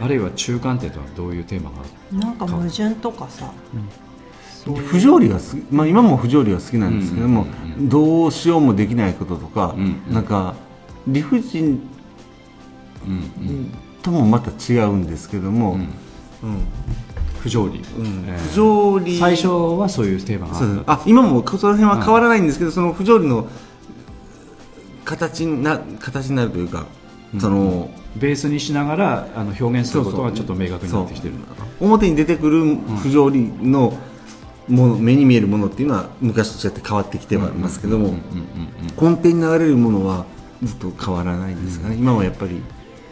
あるいは中間点とはどういうテーマがなんか矛盾とかさ、不条理がまあ、今も不条理が好きなんですけども、うん。うんうんどうしようもできないこととか、うん。うん。なんか理不尽うん。うん。ともまた違うんですけども、うん。うん不条理、うん。えー不条理。最初はそういうテーマがああ今もその辺は変わらないんですけど、その不条理の形にな形になるというか、そのベースにしながらあの表現することがちょっと明確になってきてる。表に出てくる不条理のもの目に見えるものっていうのは昔と違って変わってきてはいますけども、うんうんうん根底に流れるものはずっと変わらないんですかね、今はやっぱり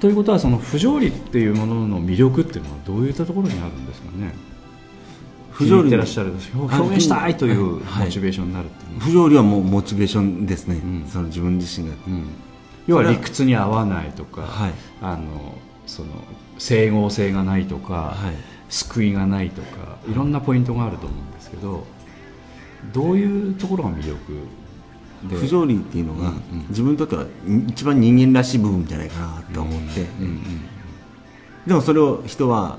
ということはその不条理っていうものの魅力っていうのはどういったところにあるんですかね？不条理。てらっしゃる表表現したいというはい。モチベーションになる不条理はもうモチベーションですね、ん。その自分自身が、うん。要は理屈に合わないとか、はい。あのその整合性がないとか、はい。救いがないとかいろんなポイントがあると思うんですけどどういうところが魅力で不条理っていうのが、うんうん。自分にとっては一番人間らしい部分じゃないかなと思って、うんうんでもそれを人は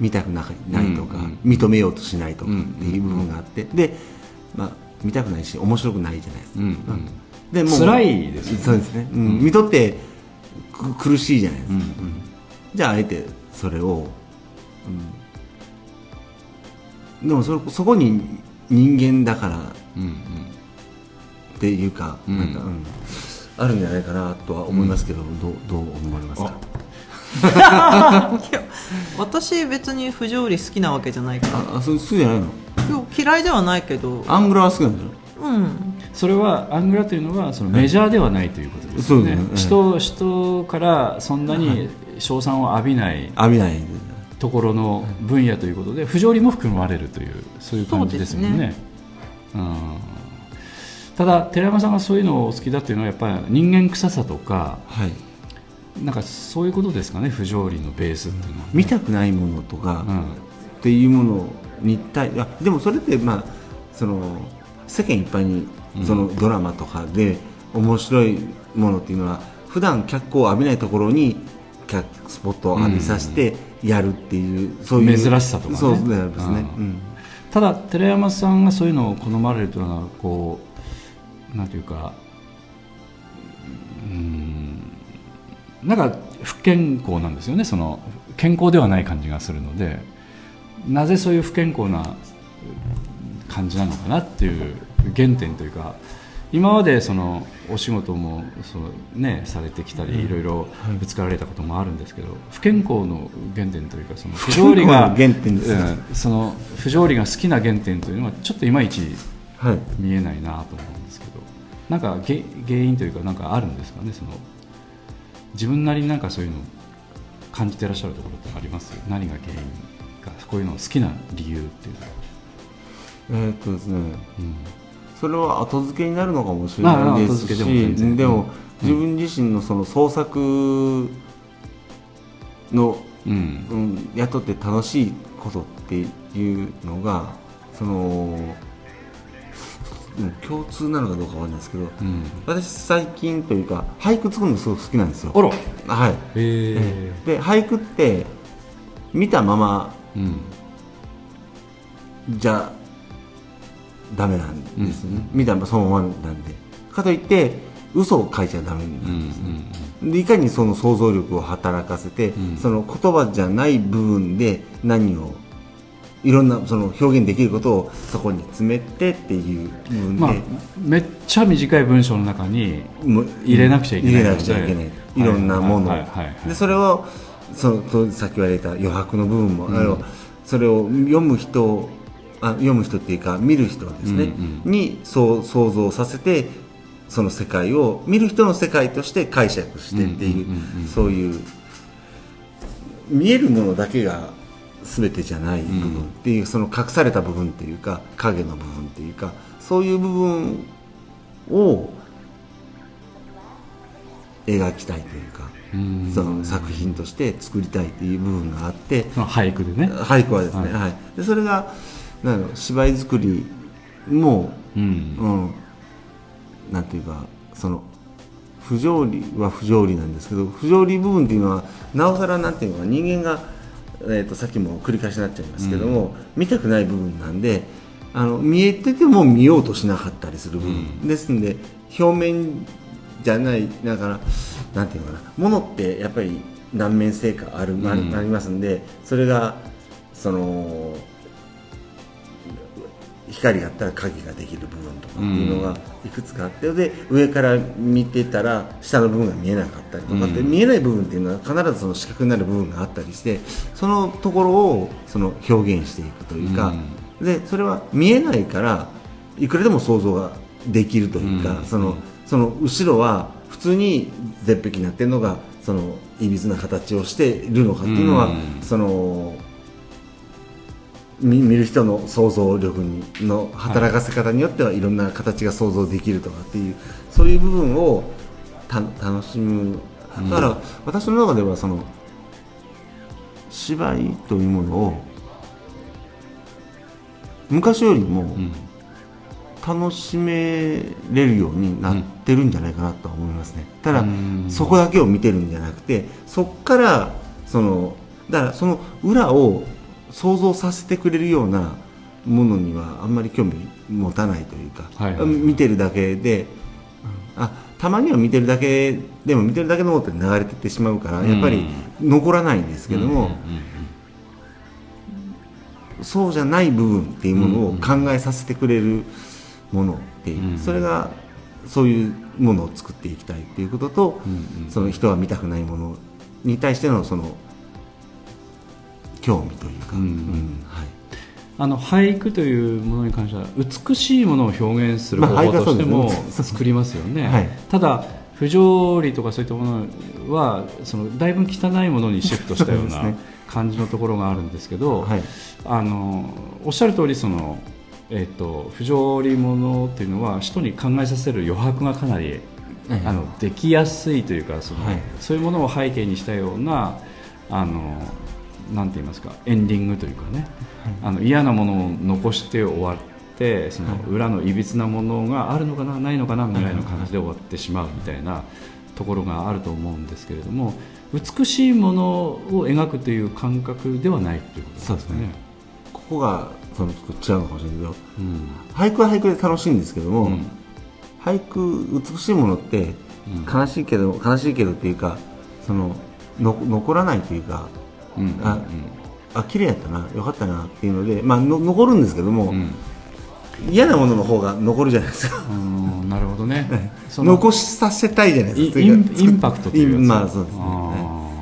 見たくなないとか、うんうん認めようとしないとかうんっていう部分があって。で、まあ、見たくないし面白くないじゃないですか、うんうん。でもう辛いですよね。そうですね、うん。見とってく苦しいじゃないですか、うんじゃああえてそれを、うん。でもそそこに人間だからうんうんっていうか,、うん。なんかうん。あるんじゃないかなとは思いますけど、どうどう思われますか？いや私別に不条理好きなわけじゃないから。ああそう好きじゃないの？嫌いではないけど。アングラは好きなんでしょうん。それはアングラというのはそのメジャーではないということですよね、そうですね。人人からそんなに称賛を浴びない浴びない。ところの分野ということで不条理も含まれるというそういう感じですよね。そうですうん、ただ寺山さんがそういうのをお好きだっていうのはやっぱり人間臭さとかはい。なんかそういうことですかね不条理のベースっていうのは、見たくないものとか、うん。っていうものに対いやでもそれってまあその世間一般にそのドラマとかで面白いものっていうのは普段脚光を浴びないところに脚スポットを浴びさせてやるっていう、そういう珍しさとかね。そうですね、うんうん。ただ寺山さんがそういうのを好まれるというのはこうなんていうかうんなんか不健康なんですよね。その健康ではない感じがするのでなぜそういう不健康な感じなのかなっていう原点というか今までそのお仕事もその、ね、されてきたりいろい。ろぶつかられたこともあるんですけど不健康の原点というかその不条理が原点ですかうんその不条理が好きな原点というのはちょっといまいちはい。見えないなと思うんですけどなんかげ原因というかなんかあるんですかねその自分なりになんかそういうのを感じてらっしゃるところってあります？何が原因かこういうのを好きな理由っていうのは、えーっとですね。うん。それは後付けになるのかもしれないまあです後付けでもでもうん。自分自身のその創作のうん。うん、雇って楽しいことっていうのがその、うん共通なのかどうかわかんないですけど、うん。私最近というか俳句作るのすごく好きなんですよ。あら。はい、えで俳句って見たままーうん。じゃダメなんですよね、見たままそのままなんで。かといって嘘を書いちゃダメうんなんですね、でいかにその想像力を働かせて、ん。その言葉じゃない部分で何をいろんなその表現できることをそこに詰めてっていう部分で、まあ、めっちゃ短い文章の中に入れなくちゃいけない入れなくちゃいけない、い、ろんなもの。でそれをそのとさっき言われた余白の部分も、あれをそれを読む人あ読む人っていうか見る人ですね、うんにそう想像させてその世界を見る人の世界として解釈してっていう,、うんうんうんうん。そういう見えるものだけが全てじゃない部分っていう、その隠された部分っていうか影の部分っていうかそういう部分を描きたいというかうん。その作品として作りたいという部分があって俳句でね。俳句はですね、ははい。でそれがなん芝居作りも、うん。うん、なんていうかその不条理は不条理なんですけど不条理部分っていうのはなおさらなんていうのか人間が、えー、とさっきも繰り返しになっちゃいますけども、見たくない部分なんであの見えてても見ようとしなかったりする部分、ですんで表面じゃないだからなんていうのかなものってやっぱり何面性かある、あうん。ありますんでそれがその光があったら影ができる部分とかっていうのがいくつかあって、で上から見てたら下の部分が見えなかったりとかって、うん。見えない部分っていうのは必ずその視覚になる部分があったりしてそのところをその表現していくというか、でそれは見えないからいくらでも想像ができるというか、うん。そのその後ろは普通に絶壁になってるのがそのいびつな形をしているのかっていうのは、うん。その見見る人の想像力にの働かせ方によってはいろんな形が想像できるとかっていうそういう部分をた楽しむ。だから私の中ではその芝居というものを昔よりもん。楽しめれるようになってるんじゃないかなとは思いますね。ただうん。そこだけを見てるんじゃなくてそこからそのだからその裏を想像させてくれるようなものにはあんまり興味持たないというか、はいはいはい。見てるだけで、あたまには見てるだけでも見てるだけのものって流れてってしまうから、やっぱり残らないんですけども、そうじゃない部分っていうものを考えさせてくれるものっていう、うんそれがそういうものを作っていきたいっていうことと、うんうん。その人は見たくないものに対してのその興味というか、うん。うん。はい、あの俳句というものに関しては美しいものを表現する方法としても作りますよね、はい。ただ不条理とかそういったものはそのだいぶ汚いものにシフトしたような感じのところがあるんですけど、はい。あのおっしゃる通りその、えっと不条理ものっていうのは人に考えさせる余白がかなり、ええ。あのできやすいというかその、はい。そういうものを背景にしたようなあのなんて言いますかエンディングというかね、あの嫌なものを残して終わってその裏のいびつなものがあるのかなないのかなぐらいの感じで終わってしまうみたいなところがあると思うんですけれども美しいものを描くという感覚ではないということですね。そうですね。ここがその違うのかもしれないけどうん。俳句は俳句で楽しいんですけども、うん。俳句美しいものってうん悲しいけど、悲しいけどっていうかそのの残らないというかうんああ綺麗やったな。よかったなっていうので、まあ、の残るんですけども、うん。うん嫌なものの方が残るじゃないですか。うんなるほどね。残しさせたいじゃないですか。イインパクトというやまあそうですね。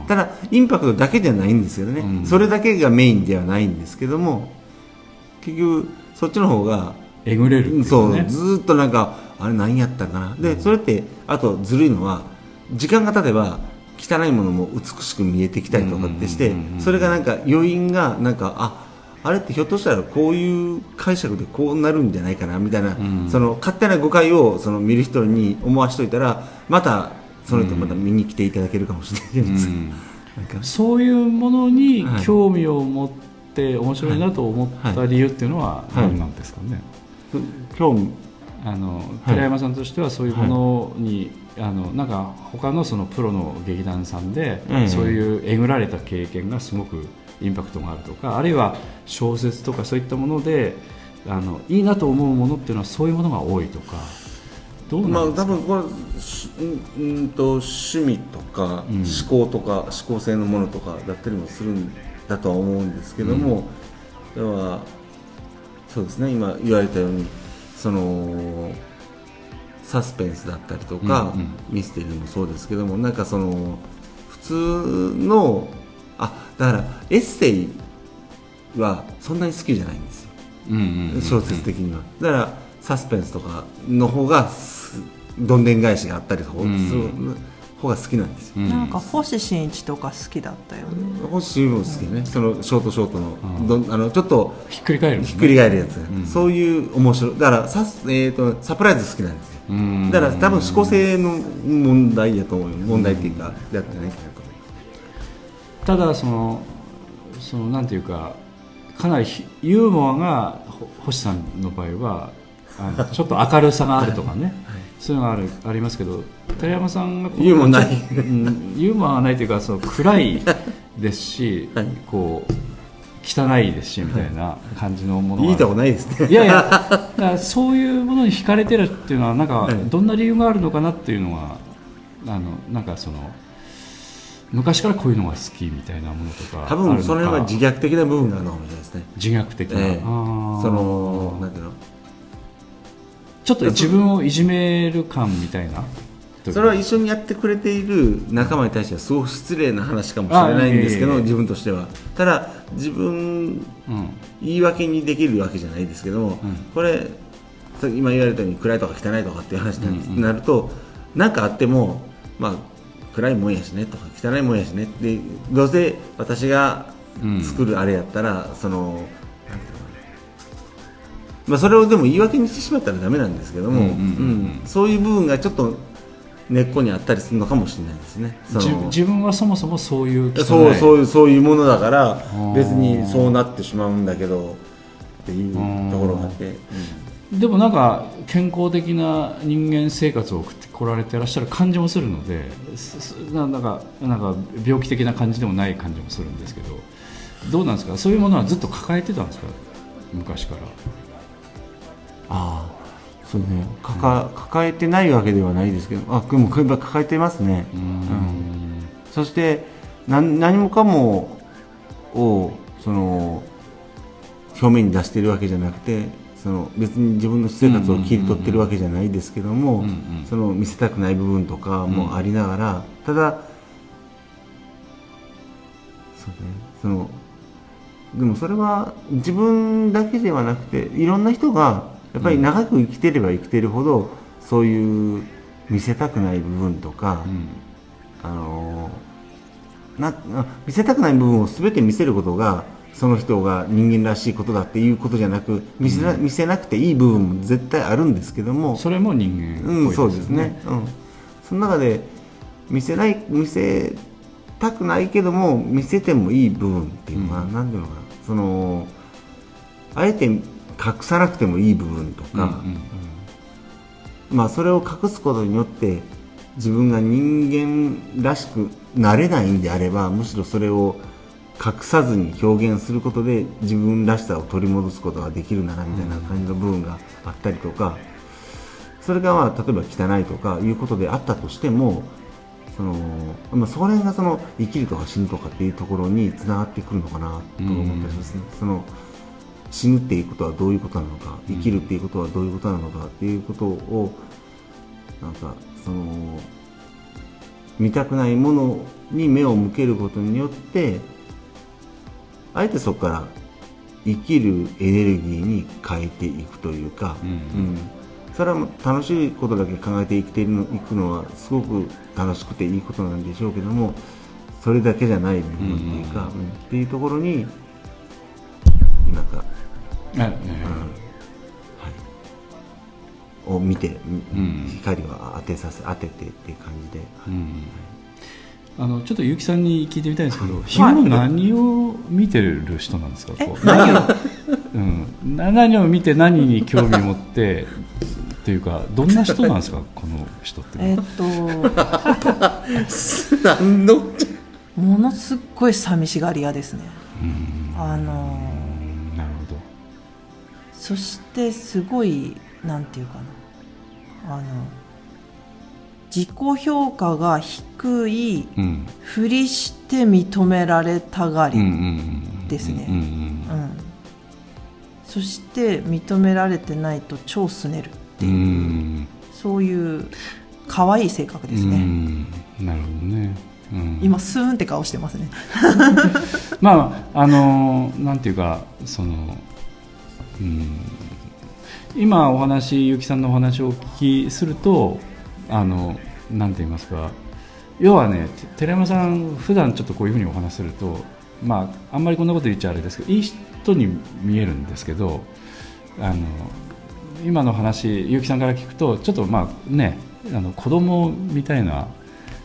ただインパクトだけじゃないんですけどね、うん。それだけがメインではないんですけども結局そっちの方がえぐれるっていうそう。ずーっとなんかあれ何やったかな。でそれってあとずるいのは時間が経てば汚いものも美しく見えてきたりとかってしてそれがなんか余韻がなんかああれってひょっとしたらこういう解釈でこうなるんじゃないかなみたいな、ん。その勝手な誤解をその見る人に思わしといたらまたその人また見に来ていただけるかもしれないです。か。うん。なんか。そういうものにはい。興味を持って面白いなと思った理由っていうのははい何なんですかね？興味あのはい。寺山さんとしてはそういうものに、あのなんか他のそのプロの劇団さんで、ええそういうえぐられた経験がすごくインパクトがあるとかあるいは小説とかそういったものであのいいなと思うものっていうのはそういうものが多いとかどうまあ多分これしうんうんと趣味とかうん。思考とか思考性のものとかだったりもするんだとは思うんですけども、ではそうですね今言われたようにそのサスペンスだったりとか、うんうん。ミステリーもそうですけどもなんかその普通のあだからエッセイはそんなに好きじゃないんですよ。うんうんうん小説的には、だからサスペンスとかの方がすどんでん返しがあったりとかする、うん方が好きなんですよ、うん。なんか星新一とか好きだったよね、星新一も好きね、そのショートショートの,ど、あのちょっとひっくり返るんですひっねくり返るやつ、ん。そういう面白い。だからサス,、えー、とサプライズ好きなんですよ。うん。だから多分思考性の問題やと思うよ。問題っていうかやってないかなと思うただそのそのなんていうかかなりひユーモアがほ星さんの場合はちょっと明るさがあるとかね、そういうのがあるありますけど寺山さんがユーモアない。うんユーモアがないというかその暗いですし、はい。こう汚いですしみたいな感じのものがいいとこないですね。いやいや そういうものに惹かれてるっていうのはなんかはい。どんな理由があるのかなっていうのはあのなんかその昔からこういうのが好きみたいなものとか多分その辺は自虐虐的な部分があるのかもしれないですね。自虐的な、ええ。そのなんていうの？ちょっと自分をいじめる感みたいなそれは一緒にやってくれている仲間に対してはすごく失礼な話かもしれないんですけど自分としては。ただ自分うん。言い訳にできるわけじゃないですけども、うん。これ今言われたように暗いとか汚いとかっていう話になると何、かあっても、まあ、暗いもんやしねとか汚いもんやしねってどうせ私が作るあれやったら、そのまあ、それをでも言い訳にしてしまったらダメなんですけども、そういう部分がちょっと根っこにあったりするのかもしれないですね。自自分はそもそもそういうそうそういうそういうものだからー。別にそうなってしまうんだけどっていうところがあって、でもなんか健康的な人間生活を送ってこられてらっしゃる感じもするのでなんかなんか病気的な感じでもない感じもするんですけどどうなんですか？そういうものはずっと抱えてたんですか？昔から。ああそうね。抱抱えてないわけではないですけどあでも抱えてますね、うん。そして何何もかもをその表面に出しているわけじゃなくてその別に自分の私生活を切り取ってるわけじゃないですけども、その見せたくない部分とかもありながら、ただそうね。そのでもそれは自分だけではなくていろんな人がやっぱり長く生きてれば生きてるほど、そういう見せたくない部分とか、うん。あのなな見せたくない部分を全て見せることがその人が人間らしいことだっていうことじゃなく見せな,、見せなくていい部分も絶対あるんですけどもそれも人間っぽいうん、そうですね、うん、その中で見せない見せたくないけども見せてもいい部分っていうのは、うん。なんていうのかな。そのあえて隠さなくてもいい部分とか、んまあ、それを隠すことによって自分が人間らしくなれないんであればむしろそれを隠さずに表現することで自分らしさを取り戻すことができるならみたいな感じの部分があったりとかそれがまあ例えば汚いとかいうことであったとしてもその、まあ、そこら辺がその生きるとか死ぬとかっていうところにつながってくるのかなと思ったりしますね。その死ぬっていうことはどういうことなのか生きるっていうことはどういうことなのかっていうことをなんかその見たくないものに目を向けることによってあえてそこから生きるエネルギーに変えていくというか、うん。うん。それは楽しいことだけ考えて生きているのいくのはすごく楽しくていいことなんでしょうけどもそれだけじゃない部分っていうか、うん。っていうところになんかあねを見て、ん光を当てさせ当ててっていう感じで、うん。あのちょっと結城さんに聞いてみたいんですけど、日頃何を見てる人なんですか、こう何を、うん、な何を見て何に興味を持ってっていうかどんな人なんですか？この人って。いうのはえっと。何の？ものすっごい寂しがり屋ですね。うん。あのそしてすごいなんていうかな。あの自己評価が低いうん。ふりして認められたがり、ですね。そして認められてないと超すねるってういう、ん。そういう可愛い性格ですね、うん。なるほどね、うん、今スーンって顔してますね。まああのなんていうかその、うん、今お話結城さんのお話をお聞きするとあのなんて言いますか要はね寺山さん普段ちょっとこういうふうにお話するとまああんまりこんなこと言っちゃあれですけどいい人に見えるんですけどあの今の話結城さんから聞くとちょっとまあねあの子供みたいな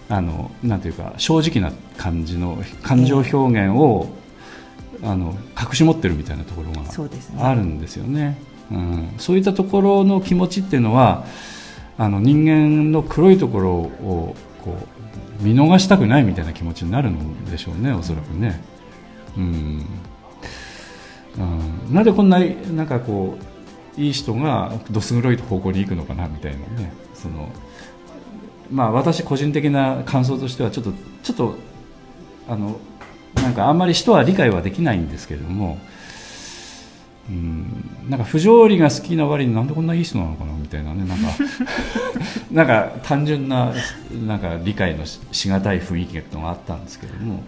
あのなんていうか正直な感じの感情表現を、あの隠し持ってるみたいなところがあるんですよね。うん、そういったところの気持ちっていうのはあの人間の黒いところをこう見逃したくないみたいな気持ちになるんでしょうねおそらくね。うん。うん、なんでこんななんかこういい人がどす黒い方向に行くのかなみたいなね。そのまあ私個人的な感想としてはちょっとちょっとあのなんかあんまり人は理解はできないんですけれども、うん、なんか不条理が好きな割になんでこんないい人なのかなみたいなねなんか なんか単純ななんか理解のししがたい雰囲気があったんですけれども、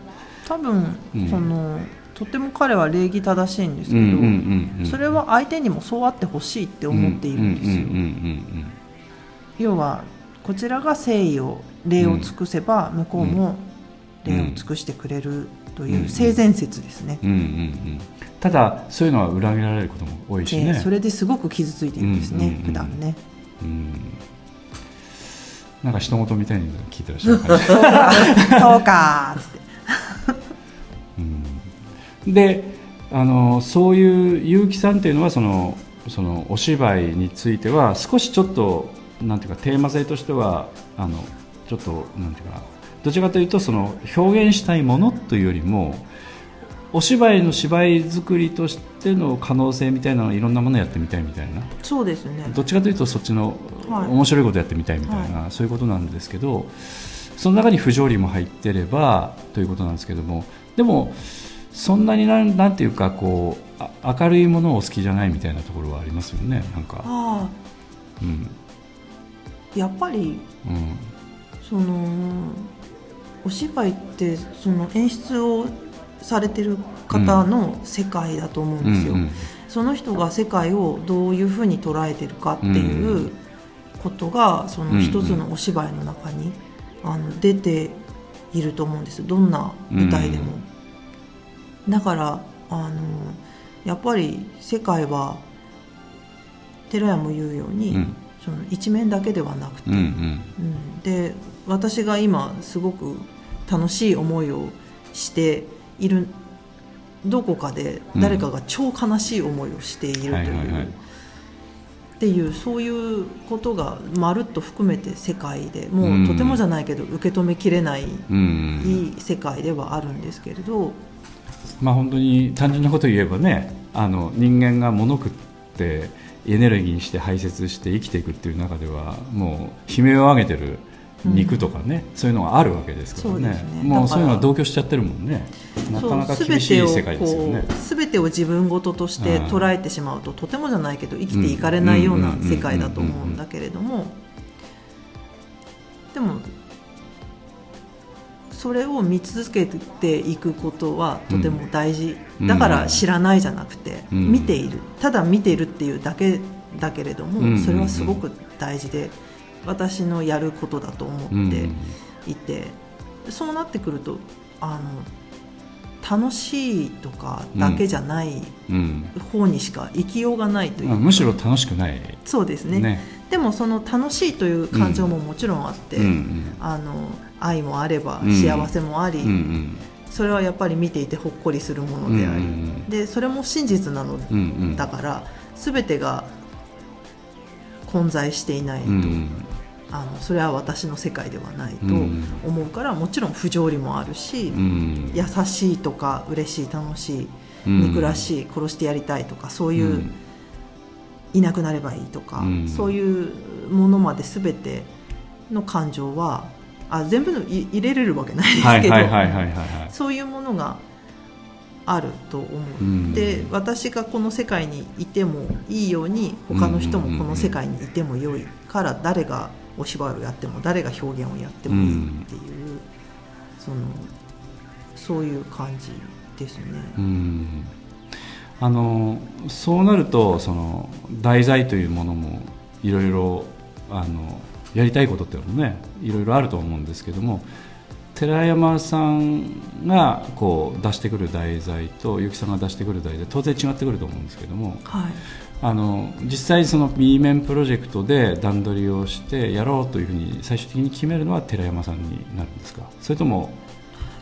多分、うん。そのとても彼は礼儀正しいんですけど、それは相手にもそうあってほしいって思っているんですよ、要はこちらが誠意を礼を尽くせば向こうも礼を尽くしてくれるという性善説ですね、うんうんうん。うんただそういうのは裏切られることも多いしね。でそれですごく傷ついているんですね、うんうんうん普段ね。うん。なんか人事みたいに聞いてらっしゃる感じ。そうかーっつって。うん。であのそういう結城さんっていうのはそのそのお芝居については少しちょっとなんていうかテーマ性としてはあのちょっとなんていうかどちらかというとその表現したいものというよりもお芝居の芝居作りとしての可能性みたいなのいろんなものやってみたいみたいな。そうですね。どっちかというとそっちのはい。面白いことやってみたいみたいな、そういうことなんですけどその中に不条理も入ってればということなんですけどもでもそんなになんなんていうかこうあ明るいものを好きじゃないみたいなところはありますよねなんか、あうん。あやっぱりうん。そのお芝居ってその演出をされてる方の世界だと思うんですよ、うんうんその人が世界をどういうふうに捉えてるかっていうことがその一つのお芝居の中にあの出ていると思うんですどんな舞台でも、だからあのやっぱり世界は寺屋も言うように、うん。その一面だけではなくて、うんうん。うん。で私が今すごく楽しい思いをしているどこかで誰かが超悲しい思いをしているという、はいはいはい。っていうそういうことがまるっと含めて世界でもう、うんとてもじゃないけど受け止めきれない、いい世界ではあるんですけれどまあ本当に単純なことを言えばねあの人間が物食ってエネルギーにして排泄して生きていくっていう中ではもう悲鳴を上げてる肉とかね、そういうのがあるわけですからね。ね。もうそういうのは同居しちゃってるもんね。なかなか厳しい世界ですよね。すべてを自分事として捉えてしまうととてもじゃないけど生きていかれないような世界だと思うんだけれども。でもそれを見続けていくことはとても大事、うん。だから知らないじゃなくて、うん。見ている。ただ見ているっていうだけだけれども、うん。それはすごく大事で私のやることだと思っていて、そうなってくるとあの楽しいとかだけじゃないうん。方にしか生きようがないというか、まあむしろ楽しくない。そうですね。ね。でもその楽しいという感情ももちろんあって、うんうん。あの愛もあればうん。幸せもあり、うんうん。それはやっぱり見ていてほっこりするものであり、うんうんうん。でそれも真実なのうんうん。だから、全てが混在していないと、うんうんあのそれは私の世界ではないとうん。思うから、もちろん不条理もあるし、うん。優しいとか嬉しい楽しいうん。憎らしい殺してやりたいとかそういう、うん。いなくなればいいとか、うん。そういうものまで全ての感情はあ全部のい入れれるわけないですはいけど、そういうものがあると思う、うん。で私がこの世界にいてもいいように他の人もこの世界にいてもよいから誰がお芝居をやっても誰が表現をやってもいいっていう、そのそういう感じですね。うんあのそうなるとその題材というものもいろいろあのやりたいことっていうのもねいろいろあると思うんですけども寺山さんがこう出してくる題材と結城さんが出してくる題材当然違ってくると思うんですけどもはいあの実際その B 面プロジェクトで段取りをしてやろうというふうに最終的に決めるのは寺山さんになるんですか？それとも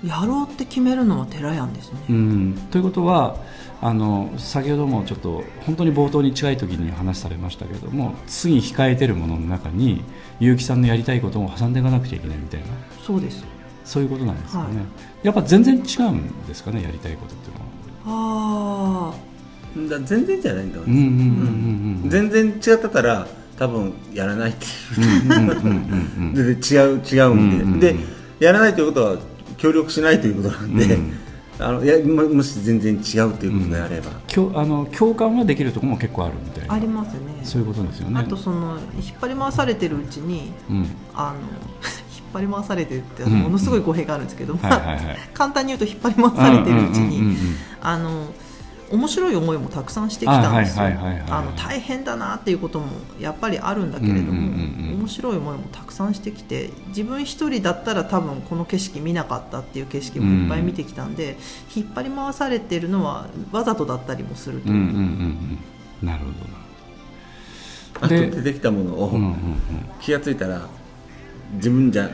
やろうって決めるのは寺やんですね、うん。ということはあの先ほどもちょっと本当に冒頭に近い時に話されましたけれども次控えてるものの中に結城さんのやりたいことも挟んでいかなくちゃいけないみたいな。そうです。そういうことなんですよね、はい。やっぱ全然違うんですかねやりたいことっていうのは。あだ全然じゃないんだ全然違ってたら多分やらないっていう。全然違う違うんで、うんうんうんでやらないということは協力しないということなんで、うんあのいやももし全然違うということであれば、きょあの共感はできるところも結構あるみたいなあありますね。そういうことですよね。あとその引っ張り回されてるうちにうん。あの 引っ張り回されてるってうん。ものすごい語弊があるんですけど、簡単に言うと引っ張り回されてるうちにあの面白い思いもたくさんしてきたんですよ。大変だなっていうこともやっぱりあるんだけれども、うんうんうんうん。面白い思いもたくさんしてきて自分一人だったら多分この景色見なかったっていう景色もいっぱい見てきたんで、引っ張り回されてるのはわざとだったりもするとう。んうんいうう、んうんうん。なるほあとで出てきたものを、ど、うんうんうん、気がついたら自分じゃ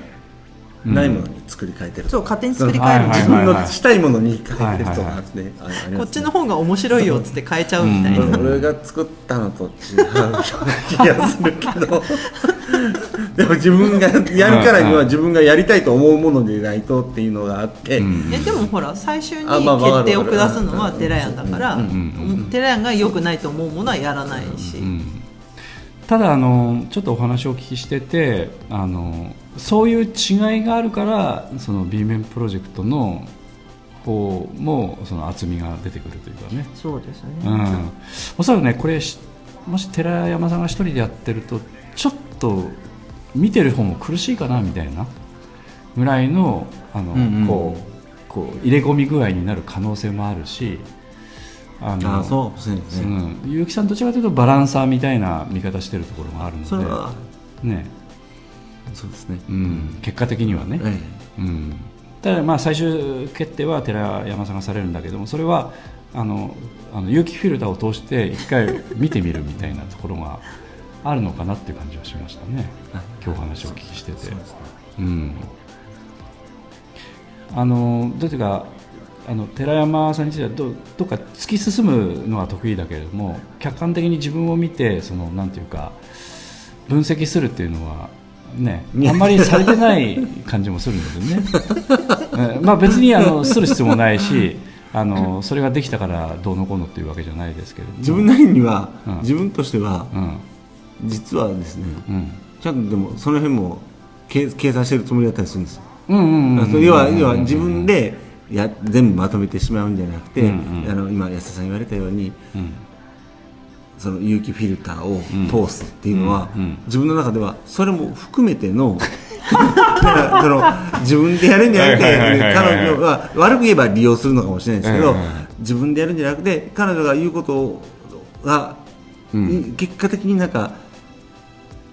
ないものに作り変えてる、そう勝手に作り変える。自分のしたいものに変えてるとかこっちの方が面白いよっつって変えちゃうみたいな、うん俺が作ったのと違う気がするけど。でも自分がやるからには自分がやりたいと思うものでないとっていうのがあって、うん。えでもほら最終に決定を下すのは寺屋だから寺屋が良くないと思うものはやらないし、うん。ただあのちょっとお話をお聞きしててあのそういう違いがあるからその B 面プロジェクトの方もその厚みが出てくるというかね、そうですね、うん、おそらくねこれしもし寺山さんが一人でやってるとちょっと見てる方も苦しいかなみたいなぐらいのあの、うんうん。こうこう入れ込み具合になる可能性もあるしあのうですね、うん、結城さんどちらかというとバランサーみたいな見方してるところがあるのでねそうですね、うん、結果的にはね、えうん、ただまあ最終決定は寺山さんがされるんだけどもそれはあのあの有機フィルターを通して一回見てみるみたいなところがあるのかなっていう感じはしましたね。今日お話をお聞きしてて。うん。あのどういうかあの寺山さんについてはどどっか突き進むのは得意だけれども客観的に自分を見てそのなんていうか分析するっていうのはねあんまりされてない感じもするのでね、えまあ別にあのする必要もないしあのそれができたからどうのこうのっていうわけじゃないですけれども。自分なりには、うん。自分としてはうん。実はですねうん。ちゃんとでもその辺も計計算してるつもりだったりするんです要は要は自分でや全部まとめてしまうんじゃなくて、うんうん。あの今安田さん言われたようにうんその有機フィルターを通すっていうのは、うんうん自分の中ではそれも含めての その自分でやるんじゃなくて彼女は悪く言えば利用するのかもしれないですけど、はいはいはい。自分でやるんじゃなくて彼女が言うことが、うん。結果的になんか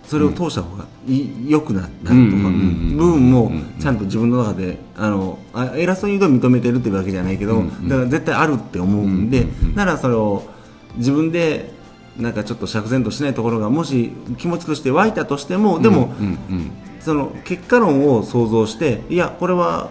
それを通した方が良くなるとかうんうんうんうん部分もちゃんと自分の中であのあ偉そうに言うと認めてるっていうわけじゃないけど、うんうんだから絶対あるって思うんで、うんうんうんならそれを自分でなんかちょっと釈然としないところがもし気持ちとして湧いたとしてもでも、その結果論を想像していやこれは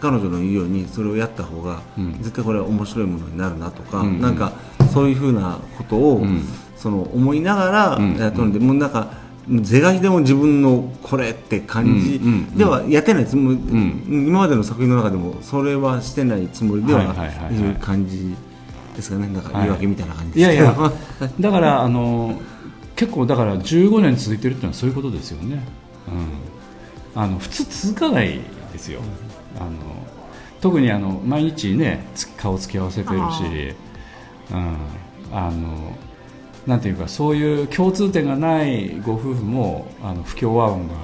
彼女の言うようにそれをやった方が、うん。絶対これは面白いものになるなとか、うなんかそういうふうなことを、うん。その思いながらうんやっとるんで、もうなんか是が非でも自分のこれって感じではやってないつもり、ん。今までの作品の中でもそれはしてないつもりではいる感じですかね。なんか言い訳みたいな感じいやいですけど、や。だからあの結構だから15年続いてるっていうのはそういうことですよね、うん、あの普通続かないですよ。あの特にあの毎日ねつ顔つき合わせてるし、うん、あのなんていうかそういう共通点がないご夫婦もあの不協和音が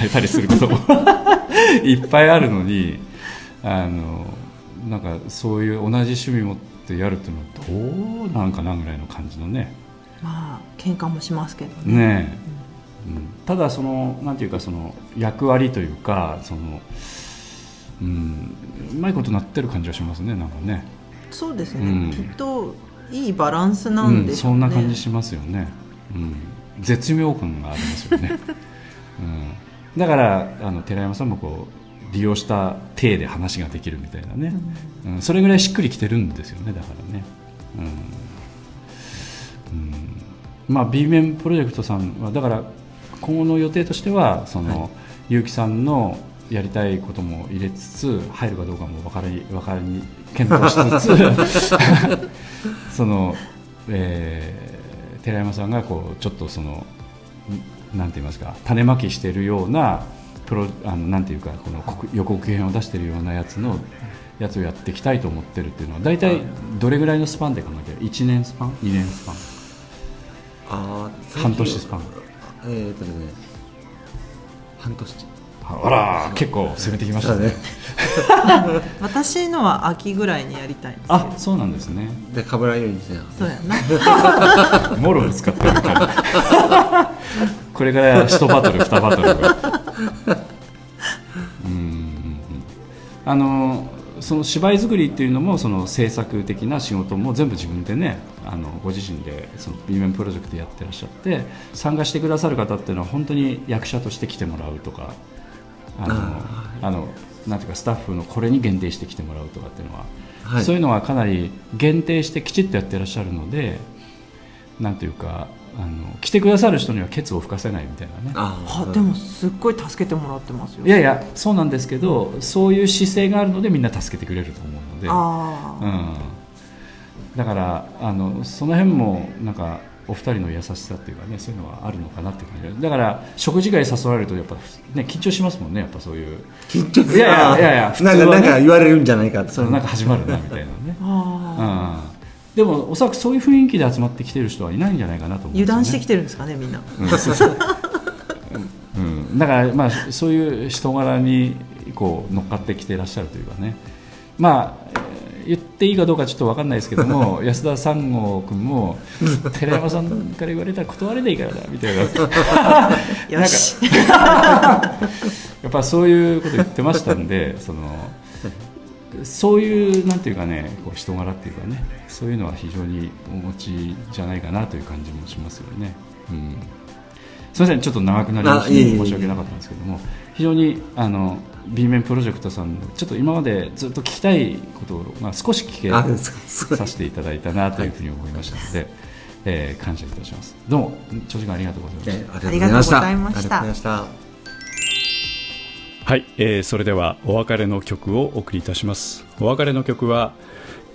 流れたりすることも いっぱいあるのにあのなんかそういう同じ趣味持ってやるっていうのはどうなんかなぐらいの感じのね。まあ喧嘩もしますけどね。ねえ、うん、ただそのなんていうかその役割というかそのうん、うまいことなってる感じはしますねなんかね。そうですね、うん。きっといいバランスなんでしょうね、うん、そんな感じしますよね、うん、絶妙感がありますよね、うん、だからあの寺山さんもこう利用した体で話ができるみたいなね、うん。それぐらいしっくりきてるんですよねだからね、うん。うん。まあ、B 面プロジェクトさんはだから今後の予定としてはその、結城さんのやりたいことも入れつつ入るかどうかも分かり分かり検討しつつ その、えー寺山さんがこうちょっとそのんなんて言いますか種まきしているようなプロあのなんていうかこの告予告編を出しているようなやつのやつをやっていきたいと思ってるっていうのは大体どれぐらいのスパンで考えて1年スパン？2年スパン？あー半年スパン？えーっとね半年。あら結構攻めてきましたね。私のは秋ぐらいにやりたいんですけど。あそうなんですね。でかぶらんようにしてそうやな。もろぶつかってるから。これから1バトル2バトル。がうんあのその芝居作りっていうのもその制作的な仕事も全部自分でねあのご自身でその B 面プロジェクトやってらっしゃって参加してくださる方っていうのは本当に役者として来てもらうとかあのあのなんていうかスタッフのこれに限定して来てもらうとかっていうのは、はい。そういうのはかなり限定してきちっとやってらっしゃるのでなんていうかあの来てくださる人にはケツを吹かせないみたいなね。ああでもすっごい助けてもらってますよ。いやいやそうなんですけどそういう姿勢があるのでみんな助けてくれると思うので、ああ、うん、だからあのその辺もなんかお二人の優しさっていうかねそういうのはあるのかなっていう感じ。でだから食事会誘われるとやっぱね緊張しますもんねやっぱそういう。緊張する。いやいやいやいや普通はねなんかなんか言われるんじゃないかってそのなんか始まるなみたいなね、あうん、でもおそらくそういう雰囲気で集まってきてる人はいないんじゃないかなとね、油断してきてるんですかねみんな。うん。そうん、だから、まあ、そういう人柄にこう乗っかってきていらっしゃるというかね、まあ、えー言っていいかどうかちょっと分かんないですけども 安田三郷君も寺山さんから言われたら断れないからなみたいな。よし。やっぱそういうこと言ってましたんでそのそういうなんていうかねこう人柄っていうかねそういうのは非常にお持ちじゃないかなという感じもしますよね。うん。すみません、ちょっと長くなりまして申し訳なかったんですけども、非常にあの B 面プロジェクトさんのちょっと今までずっと聞きたいことを、まあ、少し聞あけさせていただいたなというふうに思いましたので、えー感謝いたします。どうも長時間ありがとうございました。ねありがとうございましたはい、えーそれではお別れの曲をお送りいたします。お別れの曲は、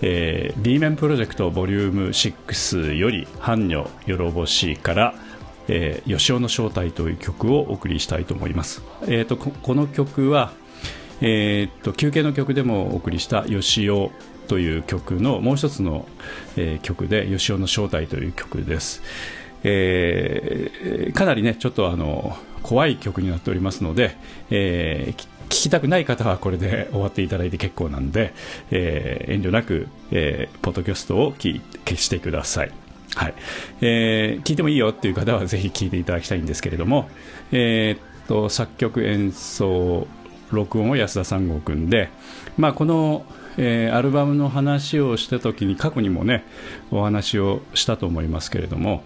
えー、B 面プロジェクトボリューム6より「般女よろぼし」から「えー、吉尾の正体」という曲をお送りしたいと思います、えー、とここの曲は、えー、と休憩の曲でもお送りした「吉尾」という曲のもう一つの、えー曲で「吉尾の正体」という曲です。えーかなりねちょっとあの怖い曲になっておりますので、えー聞きたくない方はこれで終わっていただいて結構なんで、えー遠慮なく、えーポッドキャストを消してください。はいえー聞いてもいいよっていう方はぜひ聞いていただきたいんですけれども、えーっと作曲演奏録音を安田三郷君で、まあ、この、えーアルバムの話をした時に過去にもねお話をしたと思いますけれども、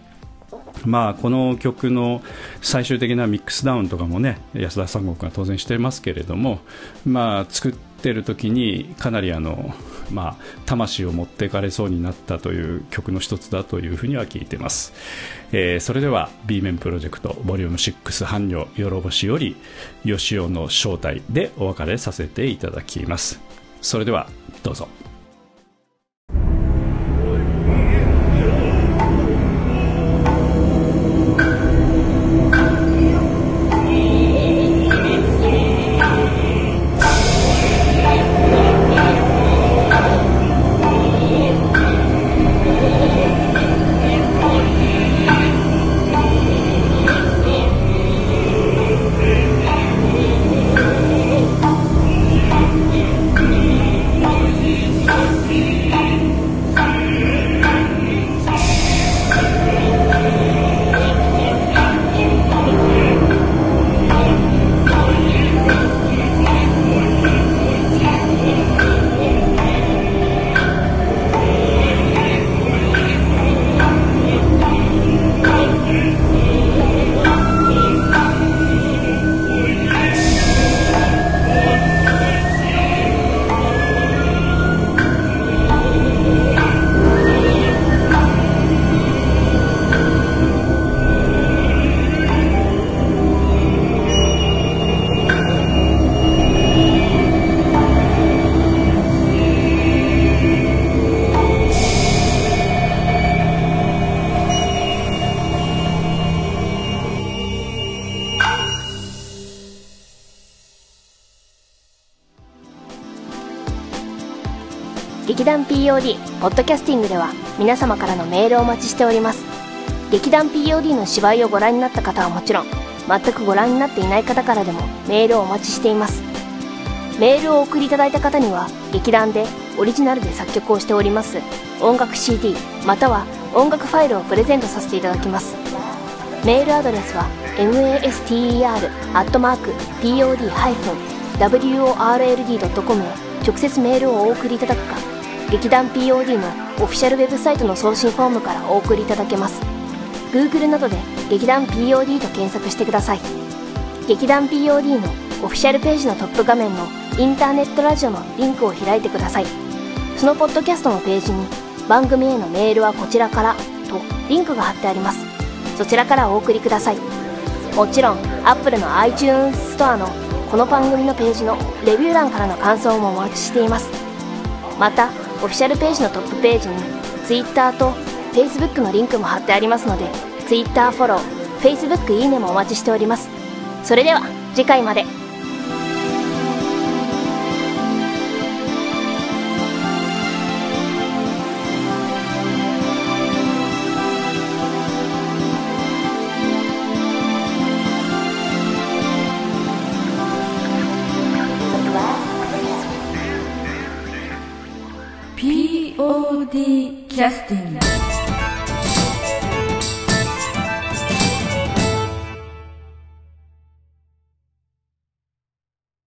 まあ、この曲の最終的なミックスダウンとかもね安田三郷君は当然してますけれども、まあ、作ってる時にかなりあの、まあ、魂を持っていかれそうになったという曲の一つだというふうには聞いてます、えーそれでは B 面プロジェクトボリューム6伴侶よろぼしより吉尾の正体でお別れさせていただきます。それではどうぞ「ポッドキャスティングでは皆様からのメールをお待ちしております。劇団 POD の芝居をご覧になった方はもちろん全くご覧になっていない方からでもメールをお待ちしています。メールをお送りいただいた方には劇団でオリジナルで作曲をしております音楽 CD または音楽ファイルをプレゼントさせていただきます。メールアドレスは master.pod-world.com へ直接メールをお送りいただく劇団 POD のオフィシャルウェブサイトの送信フォームからお送りいただけます。Google などで劇団 POD と検索してください。劇団 POD のオフィシャルページのトップ画面のインターネットラジオのリンクを開いてください。そのポッドキャストのページに番組へのメールはこちらからとリンクが貼ってあります。そちらからお送りください。もちろん Apple の iTunes ストアのこの番組のページのレビュー欄からの感想もお待ちしています。またオフィシャルページのトップページに Twitter と Facebook のリンクも貼ってありますので Twitter フォロー Facebook いいねもお待ちしております。それでは次回まで。Justin.